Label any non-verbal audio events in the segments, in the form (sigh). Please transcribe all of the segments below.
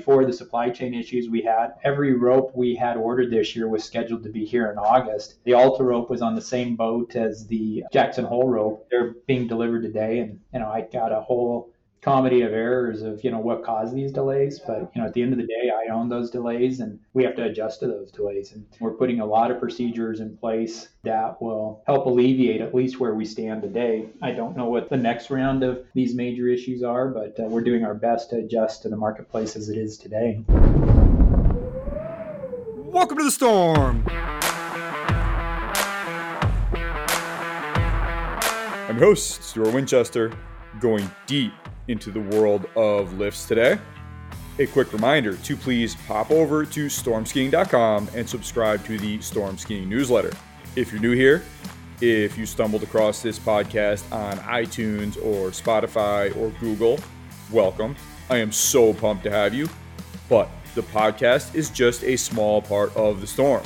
before the supply chain issues we had. Every rope we had ordered this year was scheduled to be here in August. The Alta rope was on the same boat as the Jackson Hole rope. They're being delivered today, and you know I got a whole comedy of errors of you know what caused these delays but you know at the end of the day i own those delays and we have to adjust to those delays and we're putting a lot of procedures in place that will help alleviate at least where we stand today. I don't know what the next round of these major issues are but uh, we're doing our best to adjust to the marketplace as it is today. Welcome to the storm. I'm your host stuart winchester going deep into the world of lifts today. A quick reminder to please pop over to stormskiing.com and subscribe to the Storm Skiing newsletter. If you're new here, if you stumbled across this podcast on iTunes or Spotify or Google, welcome. I am so pumped to have you. But the podcast is just a small part of the storm.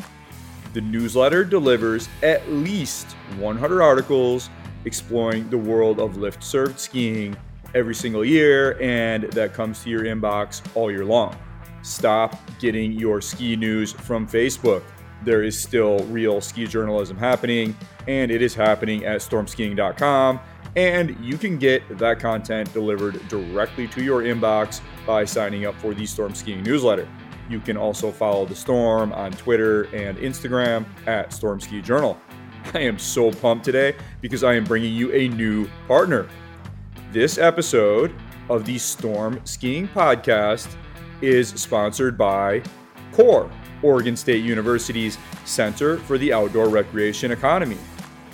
The newsletter delivers at least 100 articles exploring the world of lift served skiing every single year, and that comes to your inbox all year long. Stop getting your ski news from Facebook. There is still real ski journalism happening, and it is happening at stormskiing.com. And you can get that content delivered directly to your inbox by signing up for the Storm Skiing newsletter. You can also follow the Storm on Twitter and Instagram at Storm Ski Journal. I am so pumped today because I am bringing you a new partner. This episode of the Storm Skiing Podcast is sponsored by CORE, Oregon State University's Center for the Outdoor Recreation Economy,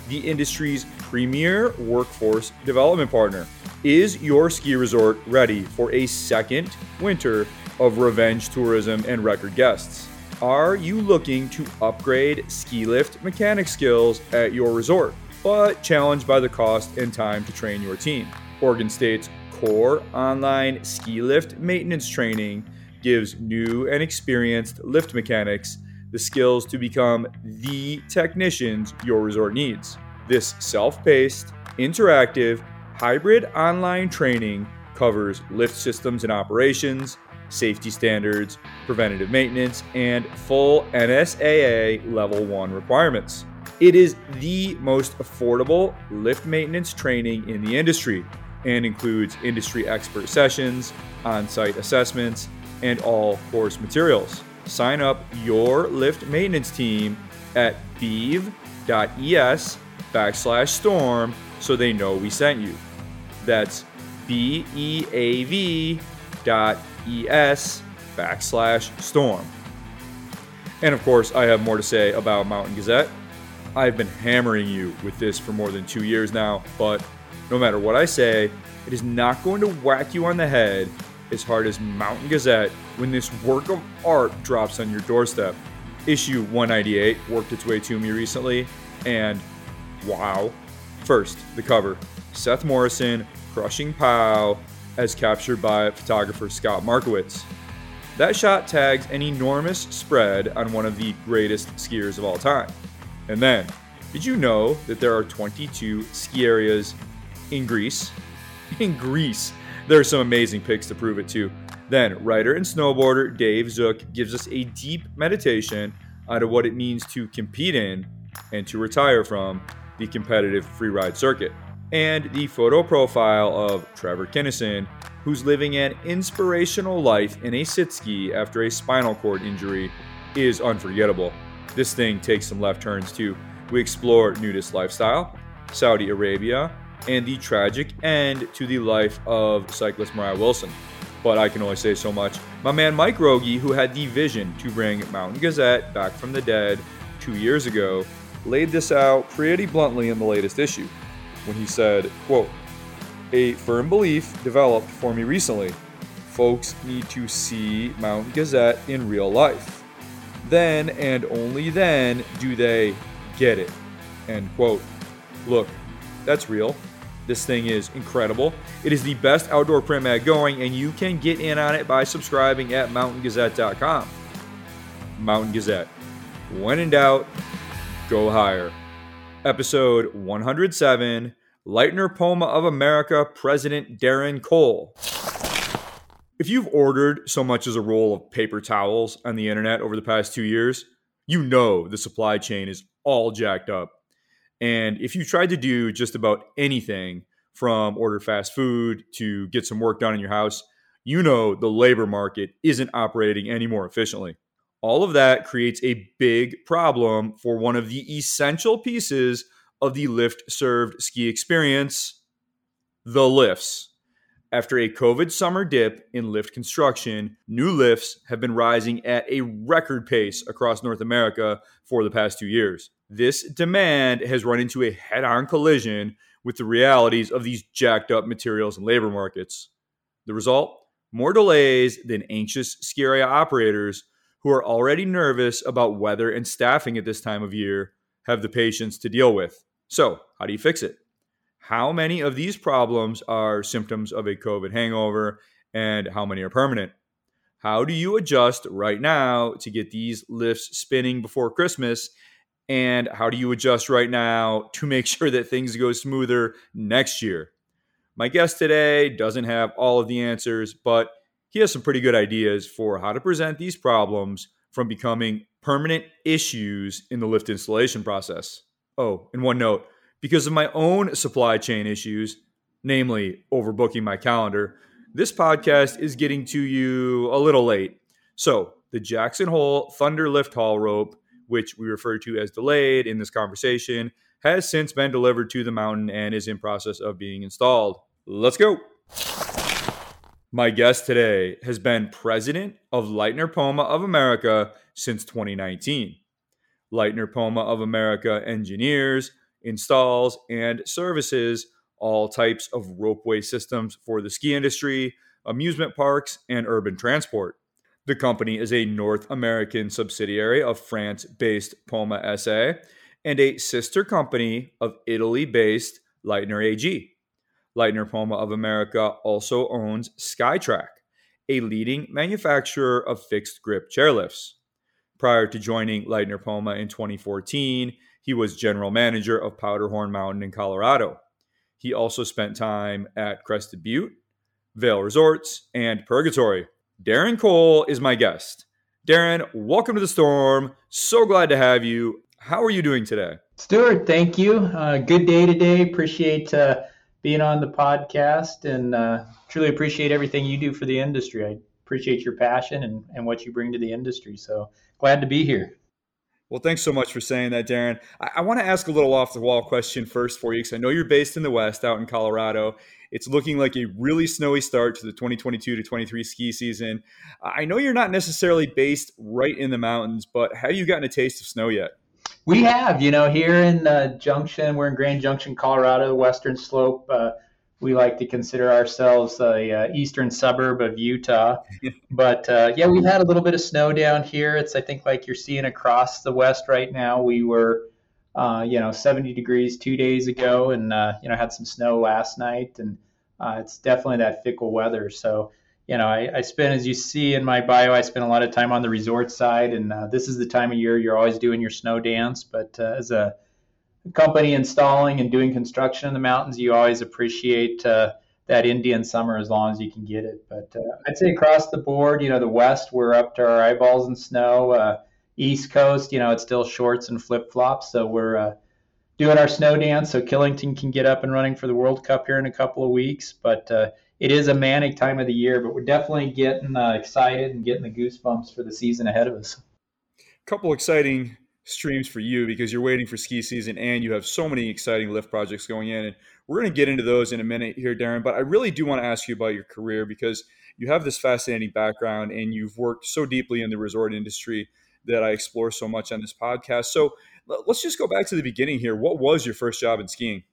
the industry's premier workforce development partner. Is your ski resort ready for a second winter of revenge tourism and record guests? Are you looking to upgrade ski lift mechanic skills at your resort, but challenged by the cost and time to train your team? Oregon State's core online ski lift maintenance training gives new and experienced lift mechanics the skills to become the technicians your resort needs. This self paced, interactive, hybrid online training covers lift systems and operations, safety standards, preventative maintenance, and full NSAA Level 1 requirements. It is the most affordable lift maintenance training in the industry and includes industry expert sessions, on site assessments, and all course materials. Sign up your lift maintenance team at beav.es backslash storm so they know we sent you. That's B E A V dot es backslash storm. And of course, I have more to say about Mountain Gazette. I've been hammering you with this for more than two years now, but no matter what I say, it is not going to whack you on the head as hard as Mountain Gazette when this work of art drops on your doorstep. Issue 198 worked its way to me recently, and wow. First, the cover Seth Morrison crushing POW as captured by photographer Scott Markowitz. That shot tags an enormous spread on one of the greatest skiers of all time. And then, did you know that there are 22 ski areas in Greece. In Greece. There are some amazing pics to prove it too. Then, writer and snowboarder Dave Zook gives us a deep meditation onto what it means to compete in and to retire from the competitive freeride circuit. And the photo profile of Trevor Kennison, who's living an inspirational life in a sit ski after a spinal cord injury, is unforgettable. This thing takes some left turns too. We explore nudist lifestyle, Saudi Arabia, and the tragic end to the life of cyclist Moriah Wilson. But I can only say so much. My man Mike Rogge, who had the vision to bring Mountain Gazette back from the dead two years ago, laid this out pretty bluntly in the latest issue when he said, quote, a firm belief developed for me recently. Folks need to see Mountain Gazette in real life. Then and only then do they get it. End quote. Look, that's real. This thing is incredible. It is the best outdoor print mag going, and you can get in on it by subscribing at mountaingazette.com. Mountain Gazette. When in doubt, go higher. Episode 107 Leitner Poma of America President Daren Cole. If you've ordered so much as a roll of paper towels on the internet over the past two years, you know the supply chain is all jacked up. And if you tried to do just about anything from order fast food to get some work done in your house, you know the labor market isn't operating any more efficiently. All of that creates a big problem for one of the essential pieces of the lift served ski experience the lifts. After a COVID summer dip in lift construction, new lifts have been rising at a record pace across North America for the past two years. This demand has run into a head on collision with the realities of these jacked up materials and labor markets. The result? More delays than anxious area operators who are already nervous about weather and staffing at this time of year have the patience to deal with. So, how do you fix it? How many of these problems are symptoms of a COVID hangover and how many are permanent? How do you adjust right now to get these lifts spinning before Christmas? And how do you adjust right now to make (laughs) sure that things go smoother next year? My guest today doesn't have all of the answers, but he has some pretty good ideas for how to present these problems from becoming permanent issues in the lift installation process. Oh, and one note because of my own supply chain issues, namely overbooking my calendar, this podcast is getting to you a little late. So, the Jackson Hole Thunder Lift Haul rope, which we refer to as delayed in this conversation, has since been delivered to the mountain and is in process of being installed. Let's go. My guest today has been president of Leitner Poma of America since 2019. Leitner Poma of America engineers, installs, and services all types of ropeway systems for the ski industry, amusement parks, and urban transport. The company is a North American subsidiary of France based Poma SA and a sister company of Italy based Leitner AG. Leitner Poma of America also owns Skytrac, a leading manufacturer of fixed grip chairlifts. Prior to joining Leitner Poma in 2014, he was general manager of Powderhorn Mountain in Colorado. He also spent time at Crested Butte, Vail Resorts, and Purgatory. Daren Cole is my guest. Daren, welcome to the storm. So glad to have you. How are you doing today? Stuart, thank you. Uh, good day today. Appreciate uh, being on the podcast and uh, truly appreciate everything you do for the industry. I appreciate your passion and, and what you bring to the industry. So glad to be here. Well, thanks so much for saying that, Daren. I, I want to ask a little off the wall question first for you because I know you're based in the West out in Colorado. It's looking like a really snowy start to the 2022 to 23 ski season. I know you're not necessarily based right in the mountains, but have you gotten a taste of snow yet? We have, you know, here in uh, Junction, we're in Grand Junction, Colorado, the Western Slope. Uh, we like to consider ourselves a uh, eastern suburb of Utah. (laughs) but uh, yeah, we've had a little bit of snow down here. It's I think like you're seeing across the west right now. We were uh, you know 70 degrees two days ago, and uh, you know had some snow last night, and uh, it's definitely that fickle weather. So you know I, I spend as you see in my bio, I spend a lot of time on the resort side, and uh, this is the time of year you're always doing your snow dance. But as a company installing and doing construction in the mountains, you always appreciate uh, that Indian summer as long as you can get it. But uh, I'd say across the board, you know, the West, we're up to our eyeballs in snow. Uh, East Coast, you know, it's still shorts and flip flops. So we're uh, doing our snow dance so Killington can get up and running for the World Cup here in a couple of weeks. But uh, it is a manic time of the year, but we're definitely getting uh, excited and getting the goosebumps for the season ahead of us. A couple exciting streams for you because you're waiting for ski season and you have so many exciting lift projects going in. And we're going to get into those in a minute here, Darren. But I really do want to ask you about your career because you have this fascinating background and you've worked so deeply in the resort industry that I explore so much on this podcast. So let's just go back to the beginning here. What was your first job in skiing?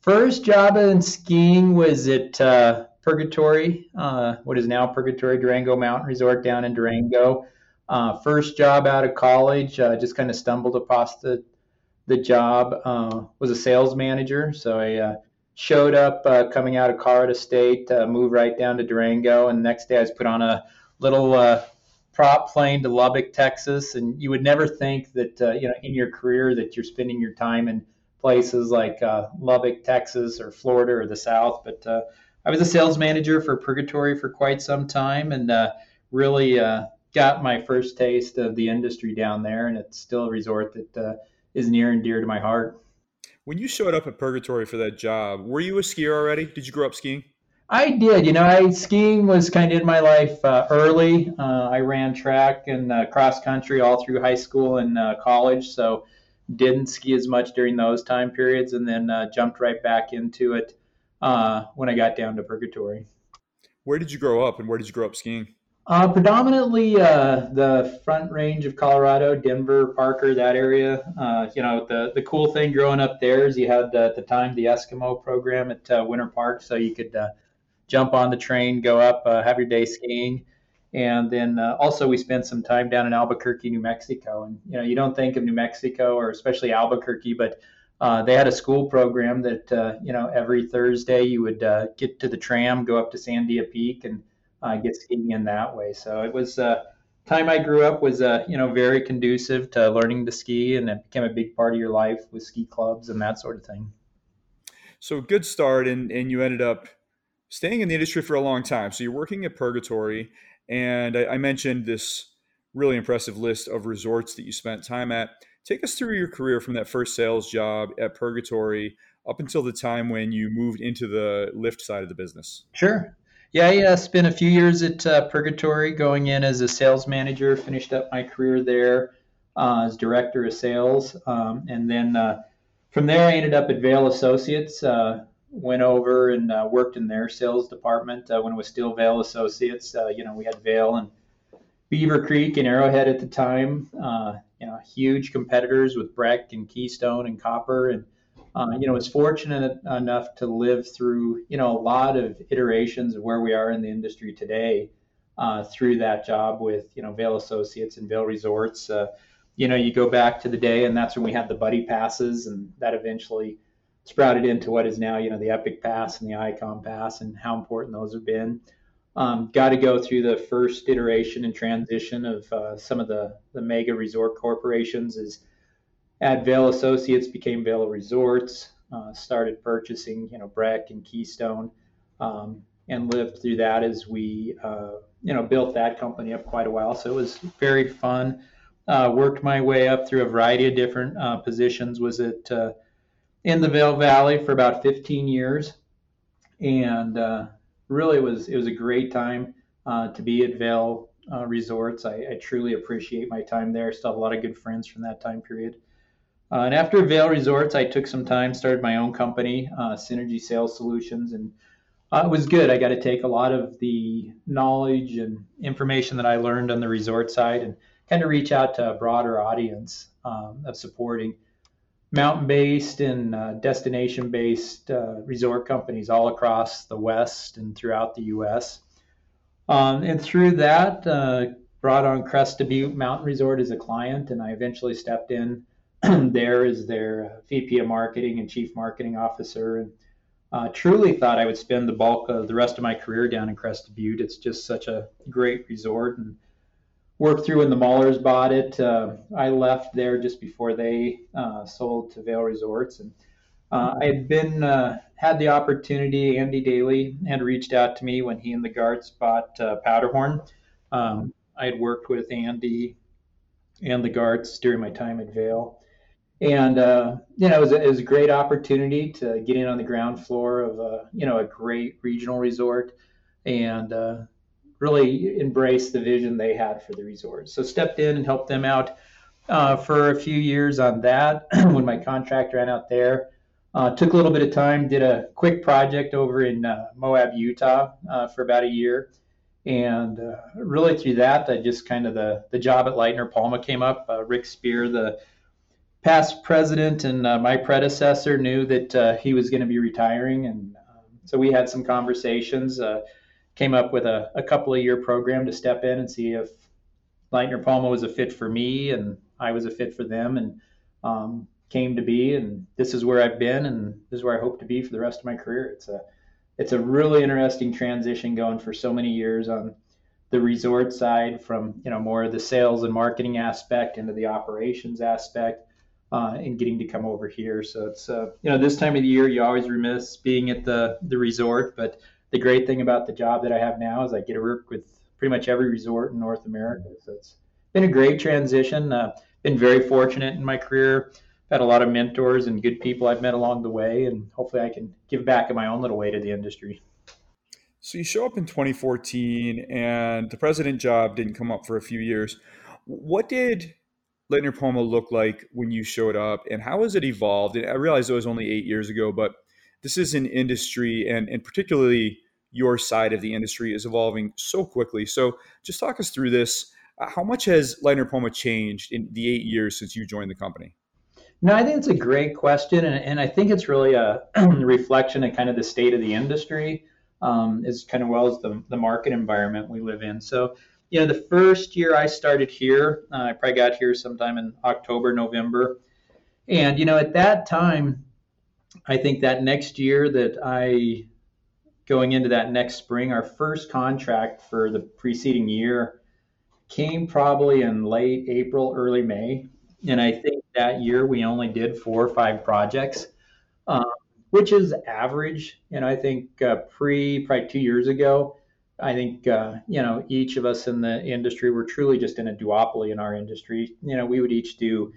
First job in skiing was at uh, Purgatory, uh, what is now Purgatory Durango Mountain Resort down in Durango. Uh, first job out of college, uh, just kind of stumbled across the the job. Uh, was a sales manager, so I uh, showed up uh, coming out of Colorado State, uh, moved right down to Durango, and next day I was put on a little prop plane to Lubbock, Texas. And you would never think that you know in your career that you're spending your time in places like Lubbock, Texas, or Florida or the South, but I was a sales manager for Purgatory for quite some time, and really uh, got my first taste of the industry down there. And it's still a resort that uh, is near and dear to my heart. When you showed up at Purgatory for that job, were you a skier already? Did you grow up skiing? I did. You know, I skiing was kind of in my life uh, early. Uh, I ran track and uh, cross country all through high school and uh, college, so didn't ski as much during those time periods, and then uh, jumped right back into it uh, when I got down to Purgatory. Where did you grow up, and where did you grow up skiing? Predominantly the Front Range of Colorado, Denver, Parker, that area. you know, the the cool thing growing up there is you had at the time the Eskimo program at Winter Park, so you could jump on the train, go up, uh, have your day skiing. And then uh, also we spent some time down in Albuquerque, New Mexico. And you know, you don't think of New Mexico or especially Albuquerque, but uh, they had a school program that uh, you know every Thursday you would uh, get to the tram, go up to Sandia Peak, and uh, get skiing in that way. So it was time I grew up was you know very conducive to learning to ski, and it became a big part of your life with ski clubs and that sort of thing. So good start, and and you ended up staying in the industry for a long time. So you're working at Purgatory, and I, I mentioned this really impressive list of resorts that you spent time at. Take us through your career from that first sales job at Purgatory up until the time when you moved into the lift side of the business. Sure. Yeah, I uh, spent a few years at uh, Purgatory going in as a sales manager, finished up my career there uh, as director of sales. Um, and then uh, from there, I ended up at Vail Associates, uh, went over and uh, worked in their sales department when it was still Vail Associates. You know, we had Vail and Beaver Creek and Arrowhead at the time. You know, huge competitors with Breck and Keystone and Copper. And uh, you know, was fortunate enough to live through you know a lot of iterations of where we are in the industry today. Uh, through that job with you know Vail Associates and Vail Resorts, you know, you go back to the day, and that's when we had the buddy passes, and that eventually sprouted into what is now, you know, the Epic Pass and the Icon Pass and how important those have been. Um, got to go through the first iteration and transition of uh, some of the, the mega resort corporations as at Vail Associates became Vail Resorts, uh, started purchasing, you know, Breck and Keystone, um, and lived through that as we, uh, you know, built that company up quite a while. So it was very fun. Uh, worked my way up through a variety of different uh, positions. Was at uh, in the Vail Valley for about 15 years, and uh, really was it was a great time to be at Vail Resorts. I, I, truly appreciate my time there. Still have a lot of good friends from that time period. Uh, and after Vail Resorts, I took some time, started my own company, uh, Synergy Sales Solutions, and uh, it was good. I got to take a lot of the knowledge and information that I learned on the resort side and kind of reach out to a broader audience um, of supporting mountain based and uh, destination based uh, resort companies all across the West and throughout the U.S. Um, and through that, uh, brought on Crested Butte Mountain Resort as a client, and I eventually stepped in (clears throat) there as their VP of Marketing and Chief Marketing Officer. And uh, truly thought I would spend the bulk of the rest of my career down in Crested Butte. It's just such a great resort and worked through when the Muellers bought it. Uh, I left there just before they uh, sold to Vail Resorts, and uh, I had been uh, had the opportunity. Andy Daly had reached out to me when he and the Garts bought uh, Powderhorn. Um, I had worked with Andy and the Garts during my time at Vail. And uh, you know, it was, a, it was a great opportunity to get in on the ground floor of a you know a great regional resort, and really embrace the vision they had for the resort. So stepped in and helped them out uh, for a few years on that (clears throat) when my contract ran out there. Uh, took a little bit of time, did a quick project over in uh, Moab, Utah uh, for about a year. And uh, really through that, I just kind of the, the job at Leitner Poma came up. Uh, Rick Spear, the past president and my predecessor, knew that he was going to be retiring. And um, so we had some conversations came up with a, a couple of year program to step in and see if Leitner Poma was a fit for me and I was a fit for them and um, came to be and this is where I've been and this is where I hope to be for the rest of my career. It's a it's a really interesting transition going for so many years on the resort side from you know more of the sales and marketing aspect into the operations aspect uh, and getting to come over here. So it's uh, you know this time of the year you always remiss being at the the resort, but the great thing about the job that I have now is I get to work with pretty much every resort in North America. So it's been a great transition. Uh, been very fortunate in my career. Had a lot of mentors and good people I've met along the way, and hopefully I can give back in my own little way to the industry. So you show up in 2014, and the president job didn't come up for a few years. What did Leitner Poma look like when you showed up, and how has it evolved? And I realize it was only eight years ago, but this is an industry, and, and particularly your side of the industry is evolving so quickly. So just talk us through this. Uh, how much has Leitner Poma changed in the eight years since you joined the company? No, I think it's a great question, and, and I think it's really a (clears throat) reflection of kind of the state of the industry, um, as kind of well as the, the market environment we live in. So, you know, the first year I started here, uh, I probably got here sometime in October, November, and you know, at that time, I think that next year that I going into that next spring, our first contract for the preceding year came probably in late April, early May. And I think that year we only did four or five projects, um, which is average. And I think uh, pre, probably two years ago, I think, uh, you know, each of us in the industry were truly just in a duopoly in our industry. You know, we would each do,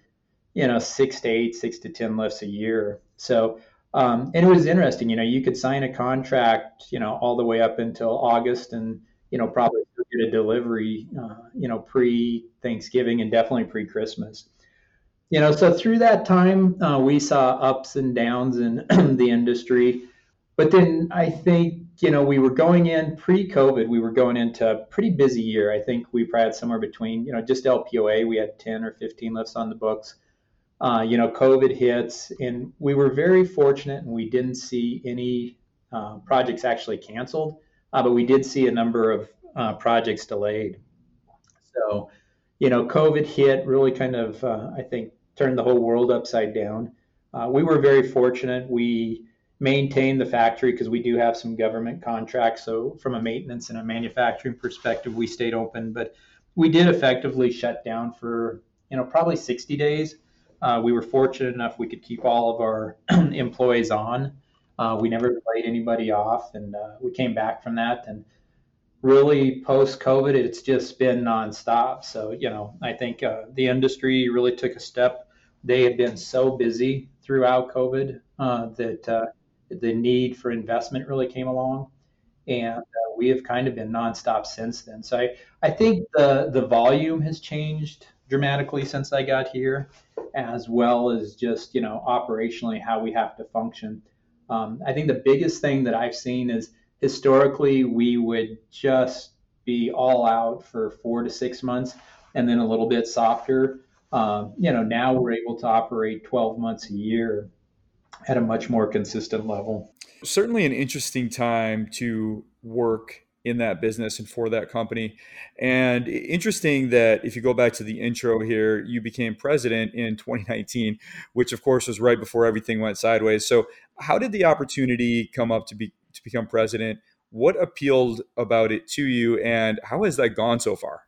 you know, six to eight, six to 10 lifts a year. So um, and it was interesting, you know, you could sign a contract, you know, all the way up until August and, you know, probably get a delivery, uh, you know, pre Thanksgiving and definitely pre Christmas. You know, so through that time, uh, we saw ups and downs in (clears throat) the industry. But then I think, you know, we were going in pre COVID, we were going into a pretty busy year. I think we probably had somewhere between, you know, just LPOA, we had 10 or 15 lifts on the books uh, you know, COVID hits, and we were very fortunate, and we didn't see any uh, projects actually canceled, uh, but we did see a number of uh, projects delayed. So, you know, COVID hit, really kind of, uh, I think, turned the whole world upside down. Uh, we were very fortunate. We maintained the factory because we do have some government contracts. So, from a maintenance and a manufacturing perspective, we stayed open, but we did effectively shut down for, you know, probably 60 days. Uh, we were fortunate enough we could keep all of our (clears throat) employees on. Uh, we never laid anybody off, and uh, we came back from that. And really, post COVID, it's just been nonstop. So, you know, I think uh, the industry really took a step. They had been so busy throughout COVID uh, that uh, the need for investment really came along. And we have kind of been nonstop since then. So I, I think the, the volume has changed dramatically since I got here, as well as just you know operationally how we have to function. Um, I think the biggest thing that I've seen is historically we would just be all out for four to six months and then a little bit softer. Um, you know, now we're able to operate 12 months a year at a much more consistent level. Certainly an interesting time to work in that business and for that company. And interesting that if you go back to the intro here, you became president in (laughs) 2019, which of course was right before everything went sideways. So, how did the opportunity come up to be to become president? What appealed about it to you, and how has that gone so far?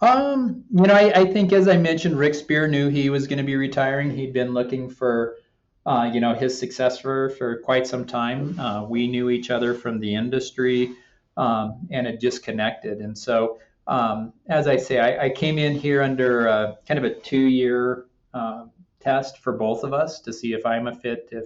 Um, you know, I, I think as I mentioned, Rick Spear knew he was going to be retiring. He'd been looking for, uh, you know, his successor for quite some time. Uh, we knew each other from the industry um, and it disconnected. And so, um, as I say, I, I, came in here under uh, kind of a two-year uh, test for both of us to see if I'm a fit, if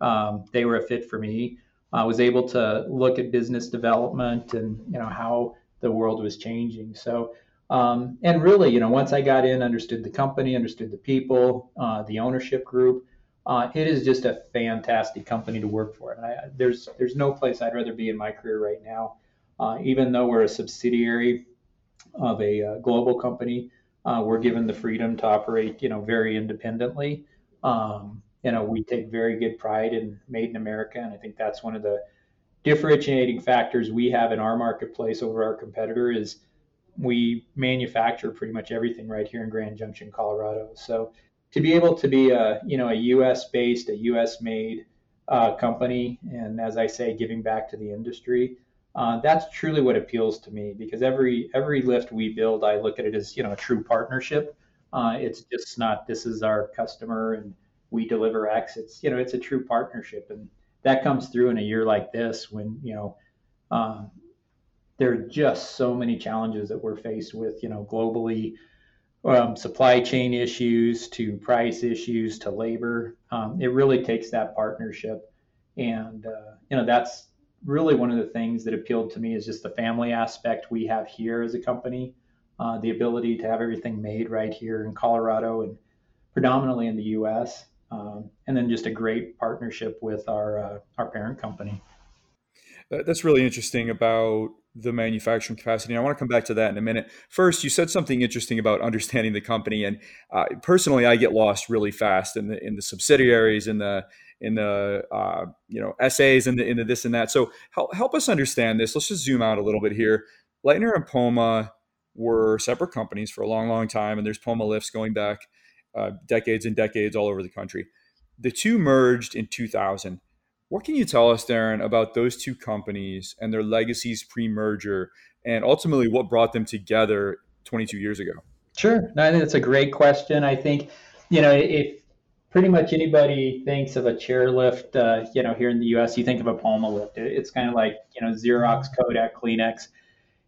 um, they were a fit for me. I was able to look at business development and you know how the world was changing. So. Um, and really, you know, once I got in, understood the company, understood the people, uh, the ownership group, uh, it is just a fantastic company to work for. And I, there's there's no place I'd rather be in my career right now. Uh, even though we're a subsidiary of a uh, global company, uh, we're given the freedom to operate, you know, very independently. Um, you know, we take very good pride in Made in America, and I think that's one of the differentiating factors we have in our marketplace over our competitor is we manufacture pretty much everything right here in Grand Junction, Colorado. So to be able to be a you know a U.S. based, a U.S. made uh, company, and as I say, giving back to the industry, uh, that's truly what appeals to me. Because every every lift we build, I look at it as you know a true partnership. Uh, it's just not this is our customer and we deliver X. It's you know it's a true partnership, and that comes through in a year like this when you know um, there are just so many challenges that we're faced with, you know, globally, um, supply chain issues to price issues to labor. Um, it really takes that partnership, and uh, you know that's really one of the things that appealed to me is just the family aspect we have here as a company, uh, the ability to have everything made right here in Colorado and predominantly in the U.S. Um, and then just a great partnership with our uh, our parent company. That's really interesting about the manufacturing capacity. And I want to come back to that in a minute. First, you said something interesting about understanding the company, and uh, personally, I get lost really fast in the in the subsidiaries, in the in the uh, you know essays, and the in the this and that. So help help us understand this. Let's just zoom out a little bit here. Leitner and Poma were separate companies for a long, long time, and there's Poma lifts going back uh, decades and decades all over the country. The two merged in 2000 what can you tell us, Daren, about those two companies and their legacies pre merger and ultimately what brought them together 22 years ago? Sure. No, I think that's a great question. I think, you know, if pretty much anybody thinks of a chairlift, uh, you know, here in the US, you think of a Poma lift. It's kind of like, you know, Xerox, Kodak, Kleenex.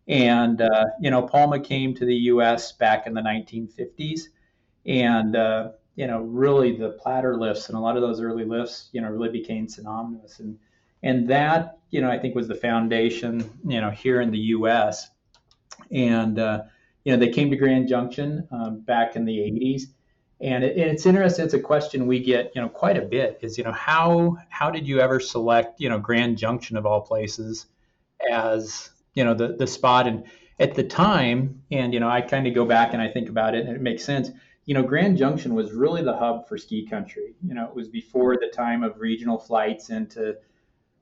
And, uh, you know, Poma came to the US back in the 1950s. And, uh, you know, really the platter lifts and a lot of those early lifts, you know, really became synonymous. And and that, you know, I think was the foundation, you know, here in the U.S. And uh, you know, they came to Grand Junction um, back in the '80s, and, it, and it's interesting. It's a question we get, you know, quite a bit. Is you know, how how did you ever select, you know, Grand Junction of all places as you know the the spot? And at the time, and you know, I kind of go back and I think about it, and it makes sense you know, Grand Junction was really the hub for ski country. You know, it was before the time of regional flights into,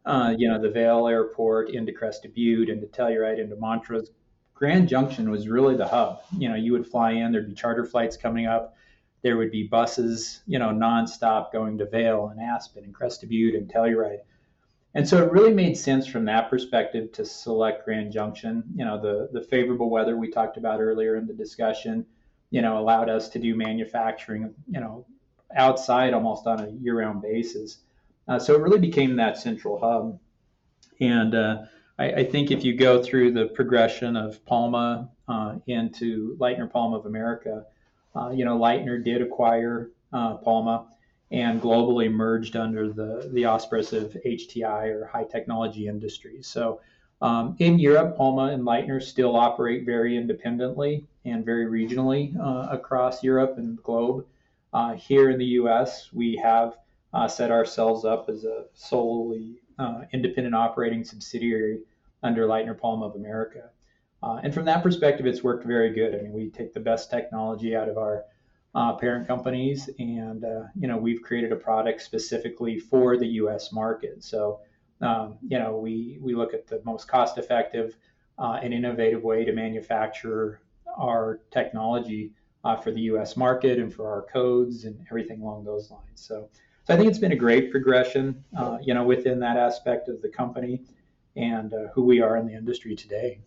uh, you know, the Vail Airport, into Crested Butte, into Telluride, into Montrose. Grand Junction was really the hub. You know, you would fly in, there'd be charter flights coming up. There would be buses, you know, nonstop going to Vail and Aspen and Crested Butte and Telluride. And so it really made sense from that perspective to select Grand Junction. You know, the the favorable weather we talked about earlier in the discussion you know, allowed us to do manufacturing, you know, outside almost on a year-round basis. Uh, so it really became that central hub. And uh, I, I, think if you go through the progression of Poma uh, into Leitner Poma of America, uh, you know, Leitner did acquire uh, Poma and globally merged under the, the auspice of HTI or high technology industries. So um, in Europe, Poma and Leitner still operate very independently and very regionally uh, across Europe and the globe. Uh, here in the U.S., we have uh, set ourselves up as a solely uh, independent operating subsidiary under Leitner Poma of America. Uh, and from that perspective, it's worked very good. I mean, we take the best technology out of our uh, parent companies, and you know, we've created a product specifically for the U.S. market. So um, you know, we, we look at the most cost effective uh, and innovative way to manufacture our technology uh, for the US market and for our codes and everything along those lines. So, so I think it's been a great progression, uh, you know, within that aspect of the company and uh, who we are in the industry today.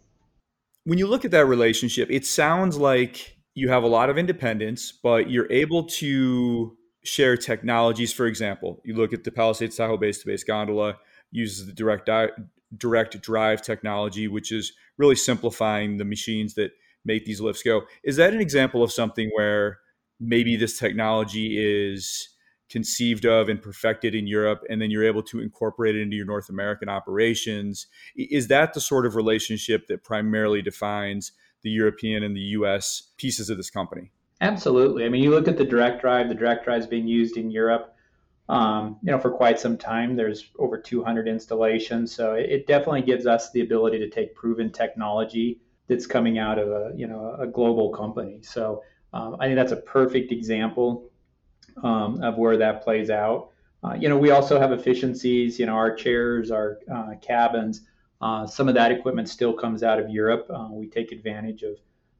When you look at that relationship, it sounds like you have a lot of independence, but you're able to share technologies. For example, you look at the Palisades Tahoe base to base gondola uses the direct di- direct drive technology, which is really simplifying the machines that make these lifts go. Is that an example of something where maybe this technology is conceived of and perfected in Europe, and then you're able to incorporate it into your North American operations? Is that the sort of relationship that primarily defines the European and the US pieces of this company? Absolutely. I mean, you look at the direct drive, the direct drive is being used in Europe um, you know, for quite some time. There's over 200 installations, so it definitely gives us the ability to take proven technology that's coming out of a you know a global company. So um, I think that's a perfect example um, of where that plays out. Uh, you know, we also have efficiencies. You know, our chairs, our uh, cabins. Uh, some of that equipment still comes out of Europe. Uh, we take advantage of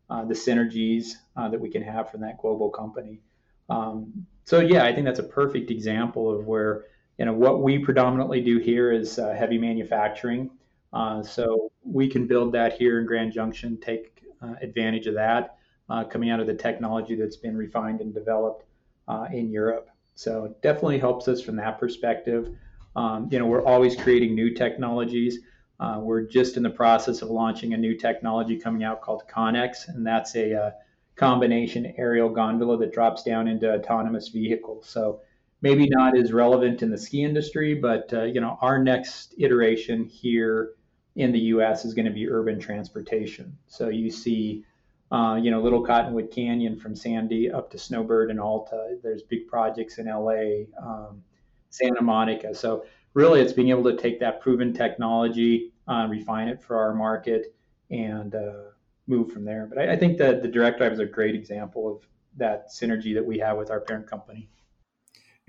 uh, the synergies uh, that we can have from that global company. Um, so yeah, I think that's a perfect example of where you know what we predominantly do here is heavy manufacturing. Uh, so we can build that here in Grand Junction, take uh, advantage of that uh, coming out of the technology that's been refined and developed uh, in Europe. So it definitely helps us from that perspective. Um, you know, we're always creating new technologies. Uh, we're just in the process of launching a new technology coming out called Connex, and that's a, a combination aerial gondola that drops down into autonomous vehicles. So maybe not as relevant in the ski industry, but you know our next iteration here in the U.S. is going to be urban transportation. So you see, uh, you know, Little Cottonwood Canyon from Sandy up to Snowbird and Alta. There's big projects in L.A., um, Santa Monica. So really, it's being able to take that proven technology, uh, refine it for our market, and uh, move from there. But I, I think that the direct drive is a great example of that synergy that we have with our parent company.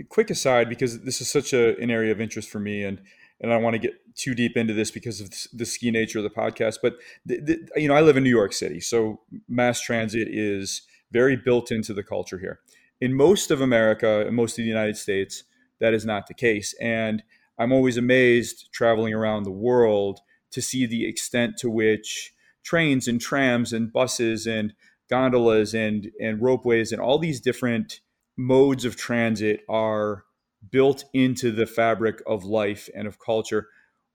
quick aside, because this is such a, an area of interest for me, and and I don't want to get too deep into this because of the ski nature of the podcast. But the, the, you know, I live in New York City, so mass transit is very built into the culture here. In most of America and most of the United States, that is not the case, and I'm always amazed traveling around the world to see the extent to which trains and trams and buses and gondolas and and ropeways and all these different modes of transit are built into the fabric of life and of culture.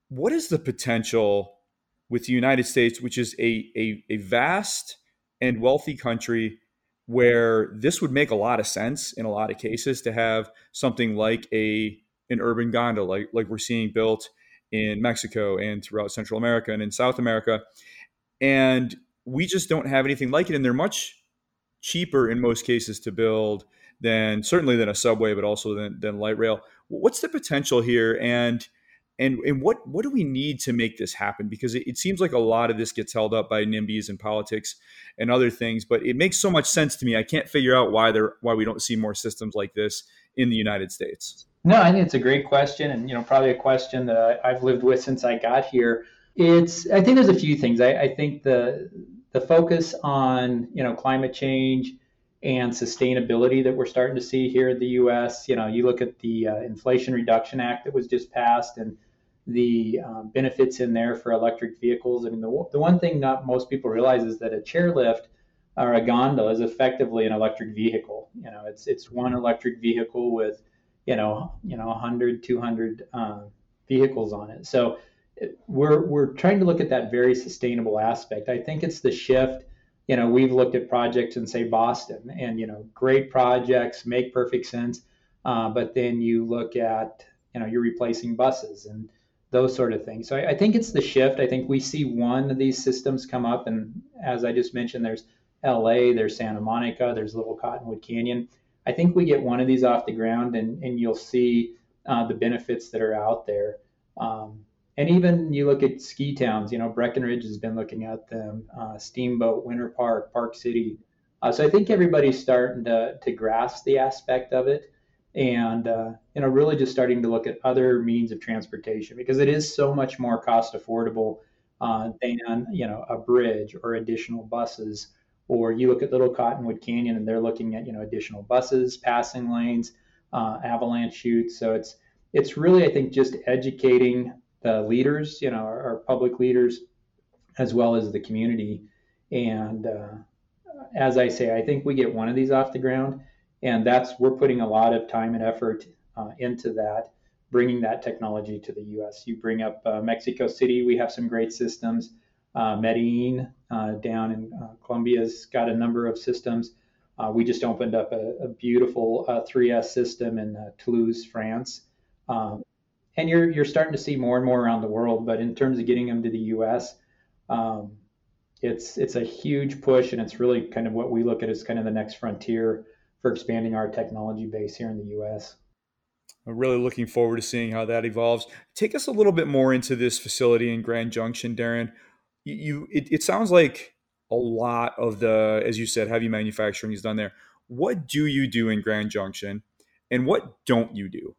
What is the potential with the United States, which is a, a, a vast and wealthy country, where this would make a lot of sense in a lot of cases to have something like a an urban gondola, like, like we're seeing built in Mexico and throughout Central America and in South America. And we just don't have anything like it. And they're much cheaper in most cases to build than certainly than a subway, but also than, than light rail. What's the potential here? And and and what what do we need to make this happen? Because it, it, seems like a lot of this gets held up by NIMBYs and politics and other things, but it makes so much sense to me. I can't figure out why there why we don't see more systems like this in the United States. No, I think it's a great question, and you know, probably a question that I've lived with since I got here. It's I think there's a few things. I, I think the the focus on you know climate change and sustainability that we're starting to see here in the U.S. You know, you look at the uh, Inflation Reduction Act that was just passed and the um, benefits in there for electric vehicles. I mean, the, the one thing not most people realize is that a chairlift or a gondola is effectively an electric vehicle. You know, it's it's one electric vehicle with you know you know 100 200 uh, vehicles on it. So we're we're trying to look at that very sustainable aspect. I think it's the shift you know, we've looked at projects in say Boston, and you know, great projects make perfect sense, uh, but then you look at you know you're replacing buses and those sort of things. So I, I, think it's the shift. I think we see one of these systems come up, and as I just mentioned, there's L.A., there's Santa Monica, there's Little Cottonwood Canyon. I think we get one of these off the ground, and and you'll see uh, the benefits that are out there. Um, and even you look at ski towns, you know, Breckenridge has been looking at them, uh, Steamboat, Winter Park, Park City. Uh, so I think everybody's starting to, to grasp the aspect of it and, uh, you know, really just starting to look at other means of transportation because it is so much more cost affordable uh, than, you know, a bridge or additional buses. Or you look at Little Cottonwood Canyon and they're looking at, you know, additional buses, passing lanes, uh, avalanche chutes. So it's, it's really, I think, just educating the leaders, you know, our, our public leaders, as well as the community. And uh, as I say, I think we get one of these off the ground, and that's we're putting a lot of time and effort uh, into that, bringing that technology to the U.S. You bring up uh, Mexico City, we have some great systems. Uh, Medellin uh, down in uh, Colombia's got a number of systems. we just opened up a, a beautiful 3S system in Toulouse, France. Um, and you're you're starting to see more and more around the world. But in terms of getting them to the U.S., um, it's it's a huge push, and it's really kind of what we look at as kind of the next frontier for expanding our technology base here in the U.S. I'm really looking forward to seeing how that evolves. Take us a little bit more into this facility in Grand Junction, Daren. You, it, it sounds like a lot of the, as you said, heavy manufacturing is done there. What do you do in Grand Junction, and what don't you do?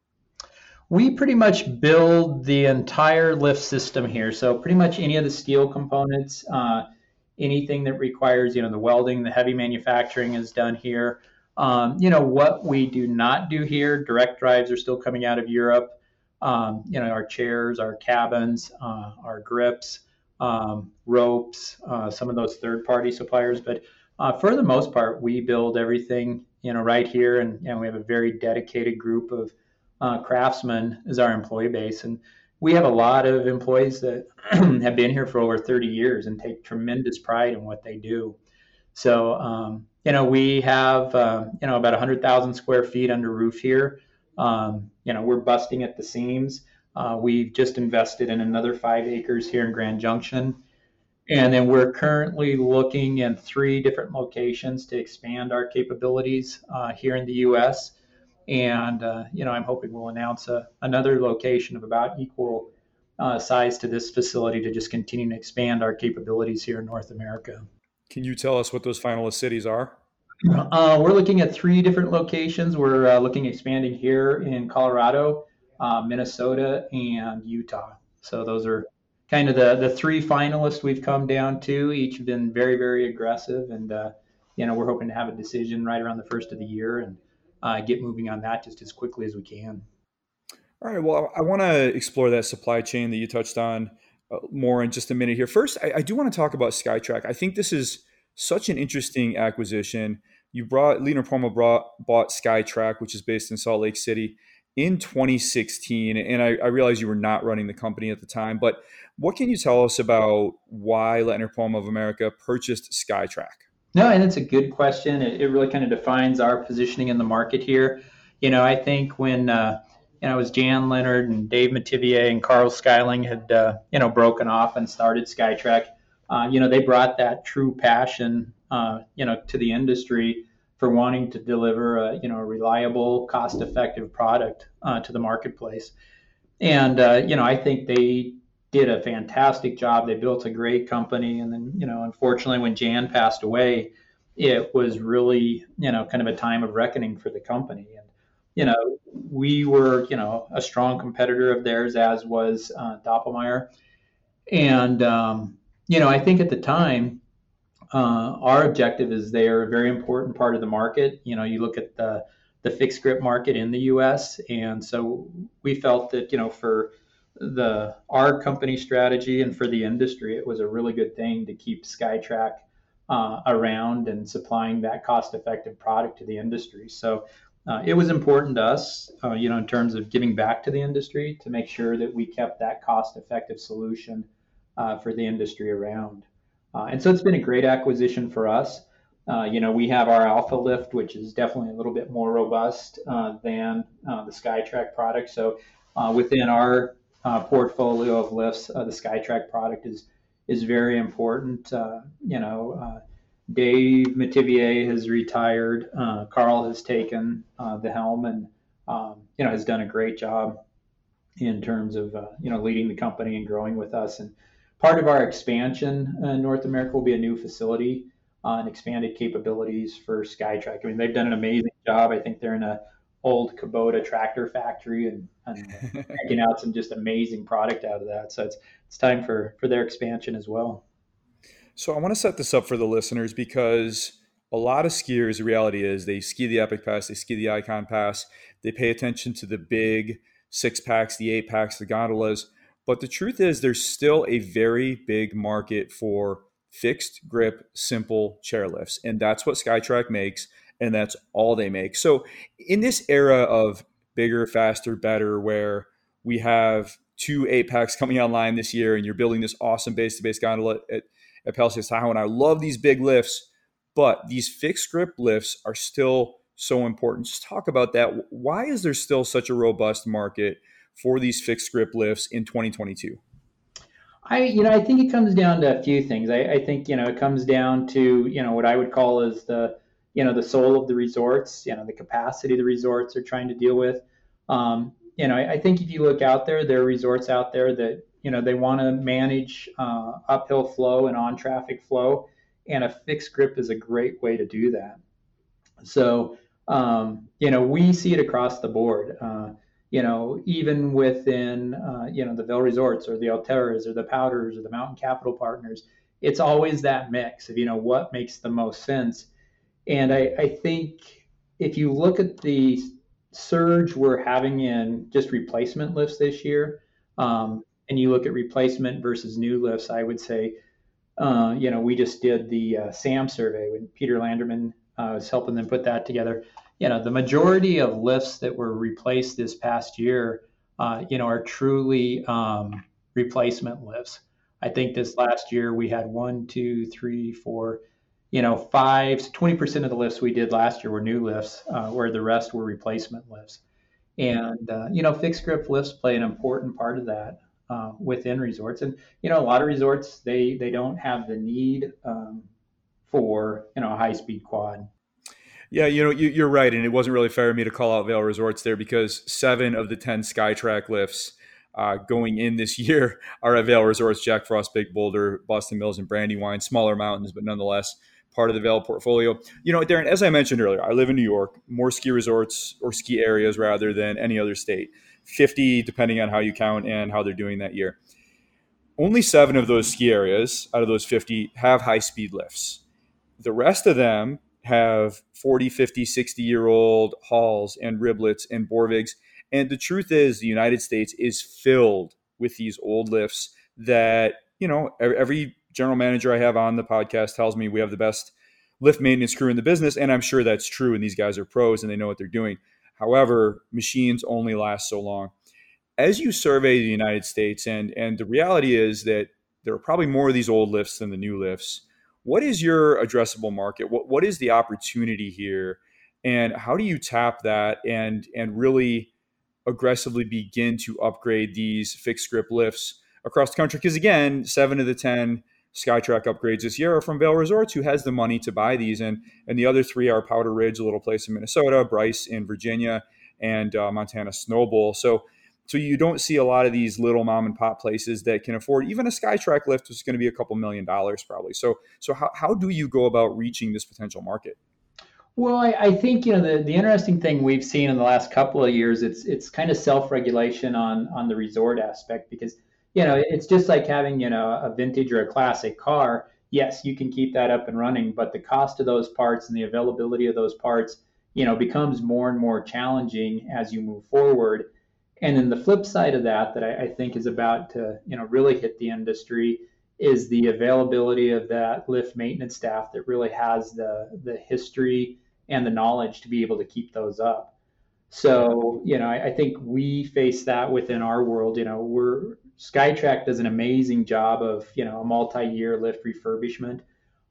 We pretty much build the entire lift system here. So pretty much any of the steel components, uh, anything that requires, you know, the welding, the heavy manufacturing is done here. Um, you know, what we do not do here, direct drives are still coming out of Europe. Um, you know, our chairs, our cabins, uh, our grips, um, ropes, uh, some of those third-party suppliers. But uh, for the most part, we build everything, you know, right here, and know, we have a very dedicated group of uh, craftsmen is our employee base. And we have a lot of employees that (clears throat) have been here for over 30 years and take tremendous pride in what they do. So, um, you know, we have, uh, you know, about 100,000 square feet under roof here. Um, you know, we're busting at the seams. Uh, we've just invested in another five acres here in Grand Junction. And then we're currently looking in three different locations to expand our capabilities uh, here in the U.S. And, uh, you know, I'm hoping we'll announce a, another location of about equal uh, size to this facility to just continue to expand our capabilities here in North America. Can you tell us what those finalist cities are? Uh, we're looking at three different locations. We're uh, looking expanding here in Colorado, uh, Minnesota, and Utah. So those are kind of the, the three finalists we've come down to. Each have been very, very aggressive. And, uh, you know, we're hoping to have a decision right around the first of the year and uh, get moving on that just as quickly as we can. All right. Well, I want to explore that supply chain that you touched on uh, more in just a minute here. First, I, I do want to talk about Skytrac. I think this is such an interesting acquisition. You brought Leitner Poma brought, bought Skytrac, which is based in Salt Lake City, in 2016. And I, I realize you were not running the company at the time, but what can you tell us about why Leitner Poma of America purchased Skytrac? No, and it's a good question. It, it, really kind of defines our positioning in the market here. You know, I think when uh, you know it was Jan Leonard and Dave Metivier and Carl Skyling had uh, you know broken off and started Skytrac. Uh, you know, they brought that true passion uh, you know to the industry for wanting to deliver a you know a reliable, cost-effective product uh, to the marketplace. And uh, you know, I think they did a fantastic job. They built a great company, and then you know, unfortunately, when Jan passed away, it was really you know kind of a time of reckoning for the company. And you know, we were you know a strong competitor of theirs, as was uh, Doppelmayr, and um, you know, I think at the time. Uh, our objective is they are a very important part of the market. You know, you look at the the fixed grip market in the U.S., and so we felt that you know for the our company strategy and for the industry, it was a really good thing to keep Skytrac uh, around and supplying that cost-effective product to the industry. So uh, it was important to us, uh, you know, in terms of giving back to the industry to make sure that we kept that cost-effective solution uh, for the industry around. Uh, and so it's been a great acquisition for us. Uh, you know, we have our Alpha Lift, which is definitely a little bit more robust than the Skytrac product. So within our uh, portfolio of lifts. Uh, the Skytrac product is is very important. Uh, you know, uh, Dave Metivier has retired. Uh, Carl has taken the helm and um, you know has done a great job in terms of you know leading the company and growing with us. And part of our expansion in North America will be a new facility and expanded capabilities for Skytrac. I mean, they've done an amazing job. I think they're in a old Kubota tractor factory and, and (laughs) making out some just amazing product out of that. So it's it's time for for their expansion as well. So I want to set this up for the listeners because a lot of skiers, the reality is they ski the Epic Pass, they ski the Icon Pass, they pay attention to the big six packs, the eight packs, the gondolas. But the truth is, there's still a very big market for fixed grip, simple chairlifts. And that's what Skytrac makes and that's all they make. So in this era of bigger, faster, better, where we have two Apex coming online this year, and you're building this awesome base to base gondola at, at Palisades Tahoe, and I love these big lifts, but these fixed grip lifts are still so important. Just talk about that. Why is there still such a robust market for these fixed grip lifts in 2022? I, you know, I think it comes down to a few things. I, I think, you know, it comes down to, you know, what I would call as the you know the soul of the resorts, you know the capacity the resorts are trying to deal with. Um, you know, I, I, think if you look out there, there are resorts out there that you know they want to manage uh, uphill flow and on traffic flow, and a fixed grip is a great way to do that. So um, you know we see it across the board. Uh, you know, even within uh, you know the Vail Resorts or the Alterras or the Powders or the Mountain Capital Partners, it's always that mix of you know what makes the most sense and I, I think if you look at the surge we're having in just replacement lifts this year, um, and you look at replacement versus new lifts, I would say, uh, you know, we just did the uh, SAM survey when Peter Landsman uh, was helping them put that together. You know, the majority of lifts that were replaced this past year uh, you know, are truly um, replacement lifts. I think this last year we had one, two, three, four, you know, five to 20% of the lifts we did last year were new lifts, uh, where the rest were replacement lifts. And, uh, you know, fixed grip lifts play an important part of that uh, within resorts. And, you know, a lot of resorts, they, they don't have the need um, for, you know, a high speed quad. Yeah, you know, you, are right. And it wasn't really fair of me to call out Vail Resorts there because seven of the 10 Skytrac lifts uh, going in this (laughs) year are at Vail Resorts, Jack Frost, Big Boulder, Boston Mills, and Brandywine, smaller mountains, but nonetheless part of the Vail portfolio. You know, Daren, as I mentioned earlier, I live in New York, more ski resorts or ski areas rather than any other state. 50, depending on how you count and how they're doing that year. Only seven of those ski areas out of those 50 have high speed lifts. The rest of them have 40, 50, 60 year old halls and riblets and Borvigs and the truth is, the United States is filled with these old lifts that, you know, every general manager I have on the podcast tells me we have the best lift maintenance crew in the business. And I'm sure that's true. And these guys are pros and they know what they're doing. However, machines only last so long. As you survey the United States, and, and the reality is that there are probably more of these old lifts than the new lifts. What is your addressable market? What, what is the opportunity here? And how do you tap that and, and really aggressively begin to upgrade these fixed grip lifts across the country. Because again, seven of the 10 Skytrac upgrades this year are from Vail Resorts, who has the money to buy these. And, and the other three are Powder Ridge, a little place in Minnesota, Bryce in Virginia, and uh, Montana Snowbowl. So, so you don't see a lot of these little mom and pop places that can afford even a Skytrac lift, which is going to be a couple million dollars probably. So, so how, how do you go about reaching this potential market? Well, I, I, think you know the, the interesting thing we've seen in the last couple of years it's it's kind of self-regulation on on the resort aspect because you know it's just like having you know a vintage or a classic car. Yes, you can keep that up and running, but the cost of those parts and the availability of those parts you know becomes more and more challenging as you move forward. And then the flip side of that that I, I think is about to you know really hit the industry is the availability of that lift maintenance staff that really has the the history and the knowledge to be able to keep those up. So, you know, I, I, think we face that within our world. You know, we're Skytrac does an amazing job of, you know, a multi-year lift refurbishment.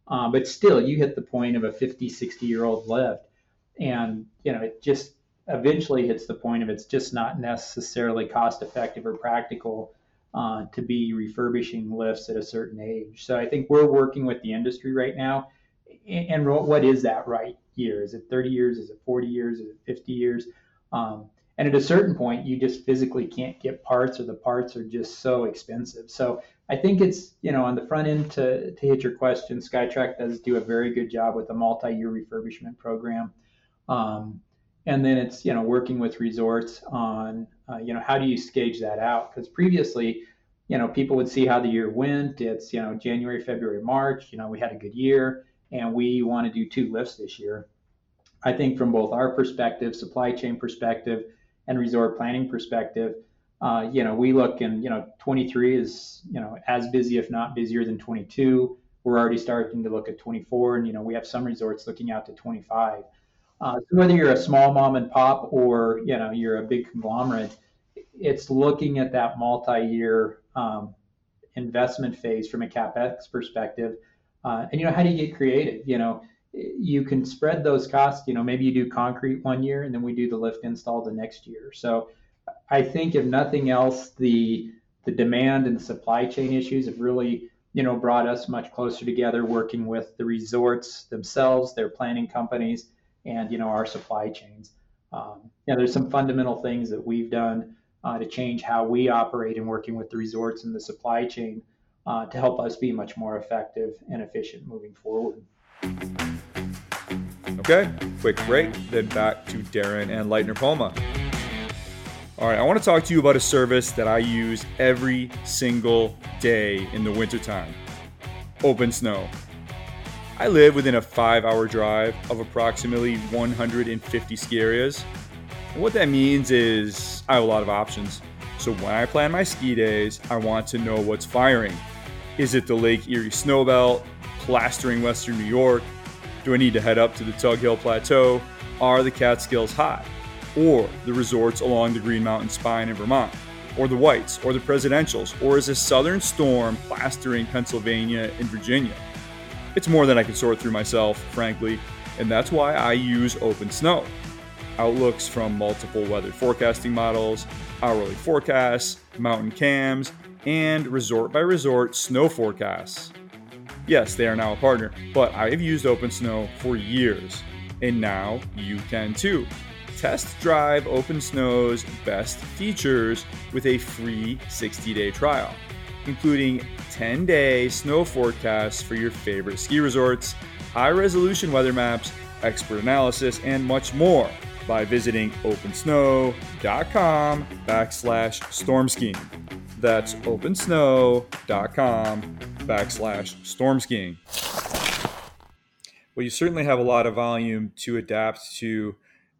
Um, but still, you hit the point of a 50, 60 year old lift. And, you know, it just eventually hits the point of it's just not necessarily cost effective or practical uh, to be refurbishing lifts at a certain age. So I think we're working with the industry right now. And what is that right year? Is it 30 years? Is it 40 years? Is it 50 years? Um, and at a certain point, you just physically can't get parts, or the parts are just so expensive. So I think it's you know on the front end to to hit your question, Skytrac does do a very good job with a multi-year refurbishment program. Um, and then it's you know working with resorts on uh, you know how do you stage that out because previously you know people would see how the year went it's you know january february march you know we had a good year and we want to do two lifts this year. I think from both our perspective, supply chain perspective, and resort planning perspective, uh, you know, we look and you know, 23 is you know as busy, if not busier than 22. We're already starting to look at 24, and you know, we have some resorts looking out to 25. Uh, so whether you're a small mom and pop or you know you're a big conglomerate, it's looking at that multi-year um, investment phase from a capex perspective uh, and you know, how do you get creative? You know, you can spread those costs. You know, maybe you do concrete one year, and then we do the lift install the next year. So, I think if nothing else, the the demand and the supply chain issues have really you know brought us much closer together, working with the resorts themselves, their planning companies, and you know our supply chains. Um, you know, there's some fundamental things that we've done uh, to change how we operate in working with the resorts and the supply chain uh, to help us be much more effective and efficient moving forward. Okay, quick break, then back to Daren and Leitner Poma. All right, I want to talk to you about a service that I use every single day in the wintertime OpenSnow. I live within a five hour drive of approximately 150 ski areas. And what that means is I have a lot of options. So when I plan my ski days, I want to know what's firing is it the Lake Erie Snowbelt, plastering Western New York? Do I need to head up to the Tug Hill Plateau? Are the Catskills high? or the resorts along the Green Mountain Spine in Vermont, or the Whites, or the Presidentials, or is a southern storm plastering Pennsylvania and Virginia? It's more than I can sort through myself, frankly, and that's why I use OpenSnow. Outlooks from multiple weather forecasting models, hourly forecasts, mountain cams, and resort by resort snow forecasts. Yes, they are now a partner, but I have used OpenSnow for years, and now you can too. Test drive OpenSnow's best features with a free 60 day trial, including 10 day snow forecasts for your favorite ski resorts, high resolution weather maps, expert analysis, and much more by visiting opensnow.com backslash storm skiing. That's opensnow.com backslash storm skiing. Well, you certainly have a lot of volume to adapt to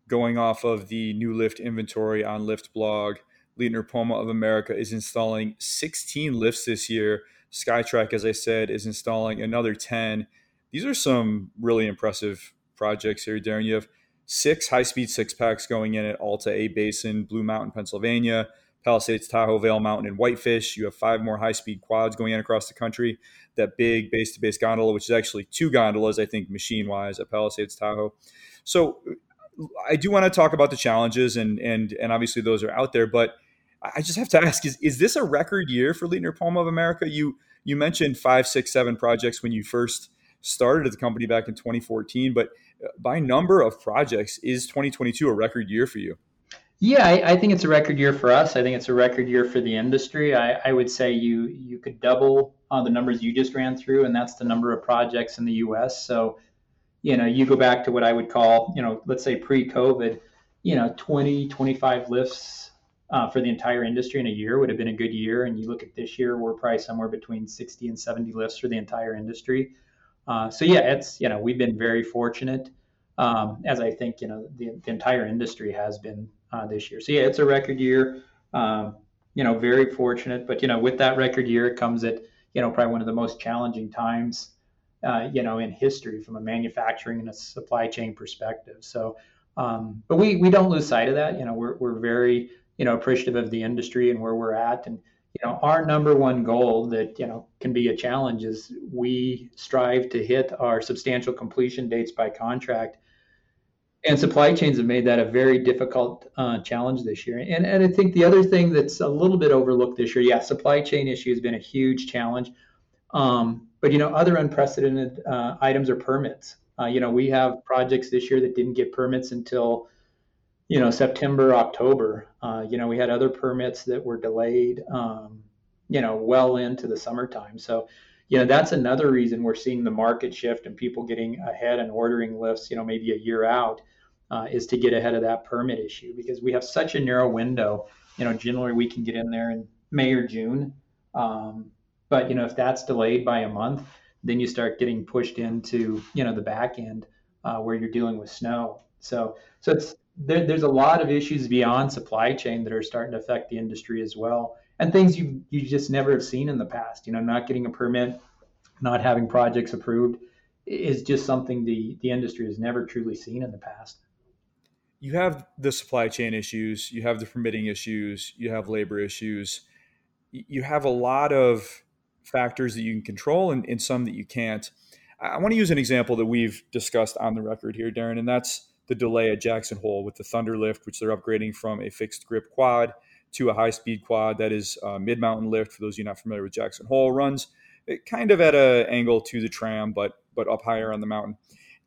going off of the new lift inventory on Lift blog. Leitner Poma of America is installing 16 lifts this year. Skytrac, as I said, is installing another 10. These are some really impressive projects here, Daren. You have six high speed six packs going in at Alta A Basin, Blue Mountain, Pennsylvania, Palisades, Tahoe, Vail Mountain, and Whitefish. You have five more high speed quads going in across the country. That big base to base gondola, which is actually two gondolas, I think, machine wise at Palisades, Tahoe. So I do want to talk about the challenges, and and and obviously those are out there. But I just have to (laughs) ask: is is this a record year for Leitner Poma of America? You you mentioned five, six, seven projects when you first started at the company back in 2014, but uh, by number of projects, is 2022 a record year for you? Yeah, I, I, think it's a record year for us. I think it's a record year for the industry. I, I would say you you could double uh, the numbers you just ran through, and that's the number of projects in the U.S. So, you know, you go back to what I would call, you know, let's say pre-COVID, you know, 20, 25 lifts uh, for the entire industry in a year would have been a good year. And you look at this year, we're probably somewhere between 60 and 70 lifts for the entire industry. Uh, so yeah, it's you know we've been very fortunate, um, as I think you know the, the entire industry has been this year. So yeah, it's a record year. Um, you know, very fortunate, but you know, with that record year, it comes at you know probably one of the most challenging times, uh, you know, in history from a manufacturing and a supply chain perspective. So, um, but we we don't lose sight of that. You know, we're we're very you know appreciative of the industry and where we're at, and you know, our number one goal that, you know, can be a challenge is we strive to hit our substantial completion dates by contract. And supply chains have made that a very difficult uh, challenge this year. And, and I think the other thing that's a little bit overlooked this year, yeah, supply chain issue has been a huge challenge. Um, but, you know, other unprecedented uh, items are permits. Uh, you know, we have projects this year that didn't get permits until you know September, October. Uh, you know, we had other permits that were delayed. Um, you know, well into the summertime. So, you know, that's another reason we're seeing the market shift and people getting ahead and ordering lifts. You know, maybe a year out. Uh, is to get ahead of that permit issue because we have such a narrow window. You know, generally we can get in there in May or June, um, but you know if that's delayed by a month, then you start getting pushed into you know the back end uh, where you're dealing with snow. So so it's there, there's a lot of issues beyond supply chain that are starting to affect the industry as well, and things you you just never have seen in the past. You know, not getting a permit, not having projects approved, is just something the the industry has never truly seen in the past. You have the supply chain issues, you have the permitting issues, you have labor issues, you have a lot of factors that you can control and, and some that you can't. I want to use an example that we've discussed on the record here, Daren, and that's the delay at Jackson Hole with the Thunder lift, which they're upgrading from a fixed grip quad to a high speed quad that is uh, mid mountain lift. For those of you not familiar with Jackson Hole, runs eh, kind of at an angle to the tram, but but up higher on the mountain.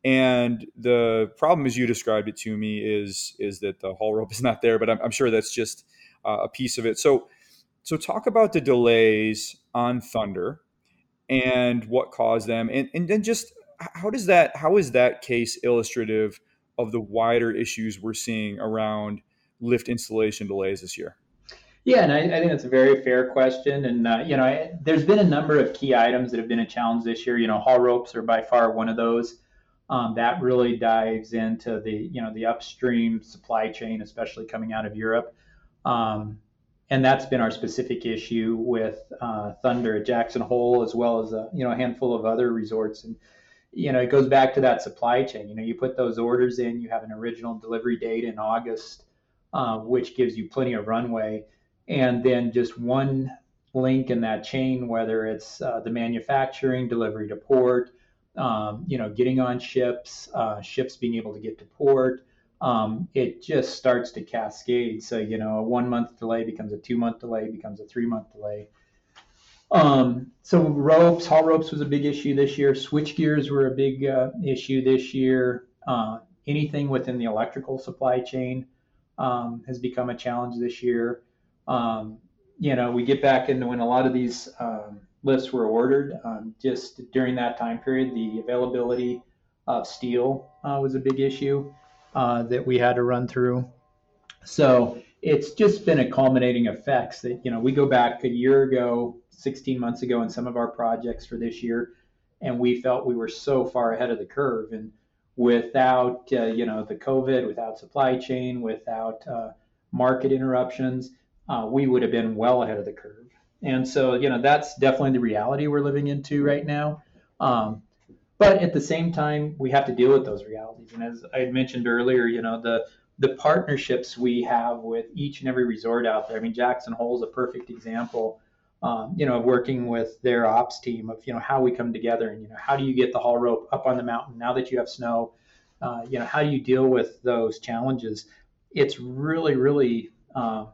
And the problem, as you described it to me, is is that the haul rope (laughs) is not there. But I'm, I'm sure that's just uh, a piece of it. So so talk about the delays on Thunder and what caused them, and and then just how does that how is that case illustrative? of the wider issues we're seeing around lift installation delays this year? Yeah, and I, I think that's a very fair question. And uh, you know, I, there's been a number of key items that have been a challenge this year. You know, haul ropes are by far one of those. Um, that really dives into the you know the upstream supply chain, especially coming out of Europe. Um, and that's been our specific issue with uh, Thunder at Jackson Hole, as well as a you know a handful of other resorts. And you know, it goes back to that supply chain. You know, you put those orders in, you have an original delivery date in August, uh, which gives you plenty of runway. And then just one link in that chain, whether it's uh, the manufacturing, delivery to port, um, you know, getting on ships, uh, ships being able to get to port, um, it just starts to cascade. So, you know, a one month delay becomes a two month delay, becomes a three month delay. Um, so ropes, haul ropes was a big issue this year. Switch gears were a big uh, issue this year. Uh, anything within the electrical supply chain um, has become a challenge this year. Um, you know, we get back into when a lot of these um, lifts were ordered. Um, just during that time period, the availability of steel uh, was a big issue uh, that we had to run through. So it's just been a culminating effects that you know we go back a year ago, 16 months ago, in some of our projects for this year, and we felt we were so far ahead of the curve and without uh, you know the COVID, without supply chain, without uh, market interruptions, uh, we would have been well ahead of the curve. And so you know that's definitely the reality we're living into right now. Um, but at the same time, we have to deal with those realities. And as I mentioned earlier, you know the the partnerships we have with each and every resort out there. I mean, Jackson Hole is a perfect example. Um, you know, of working with their ops team of you know how we come together and you know how do you get the haul rope up on the mountain now that you have snow. Uh, you know, how do you deal with those challenges? It's really, really uh,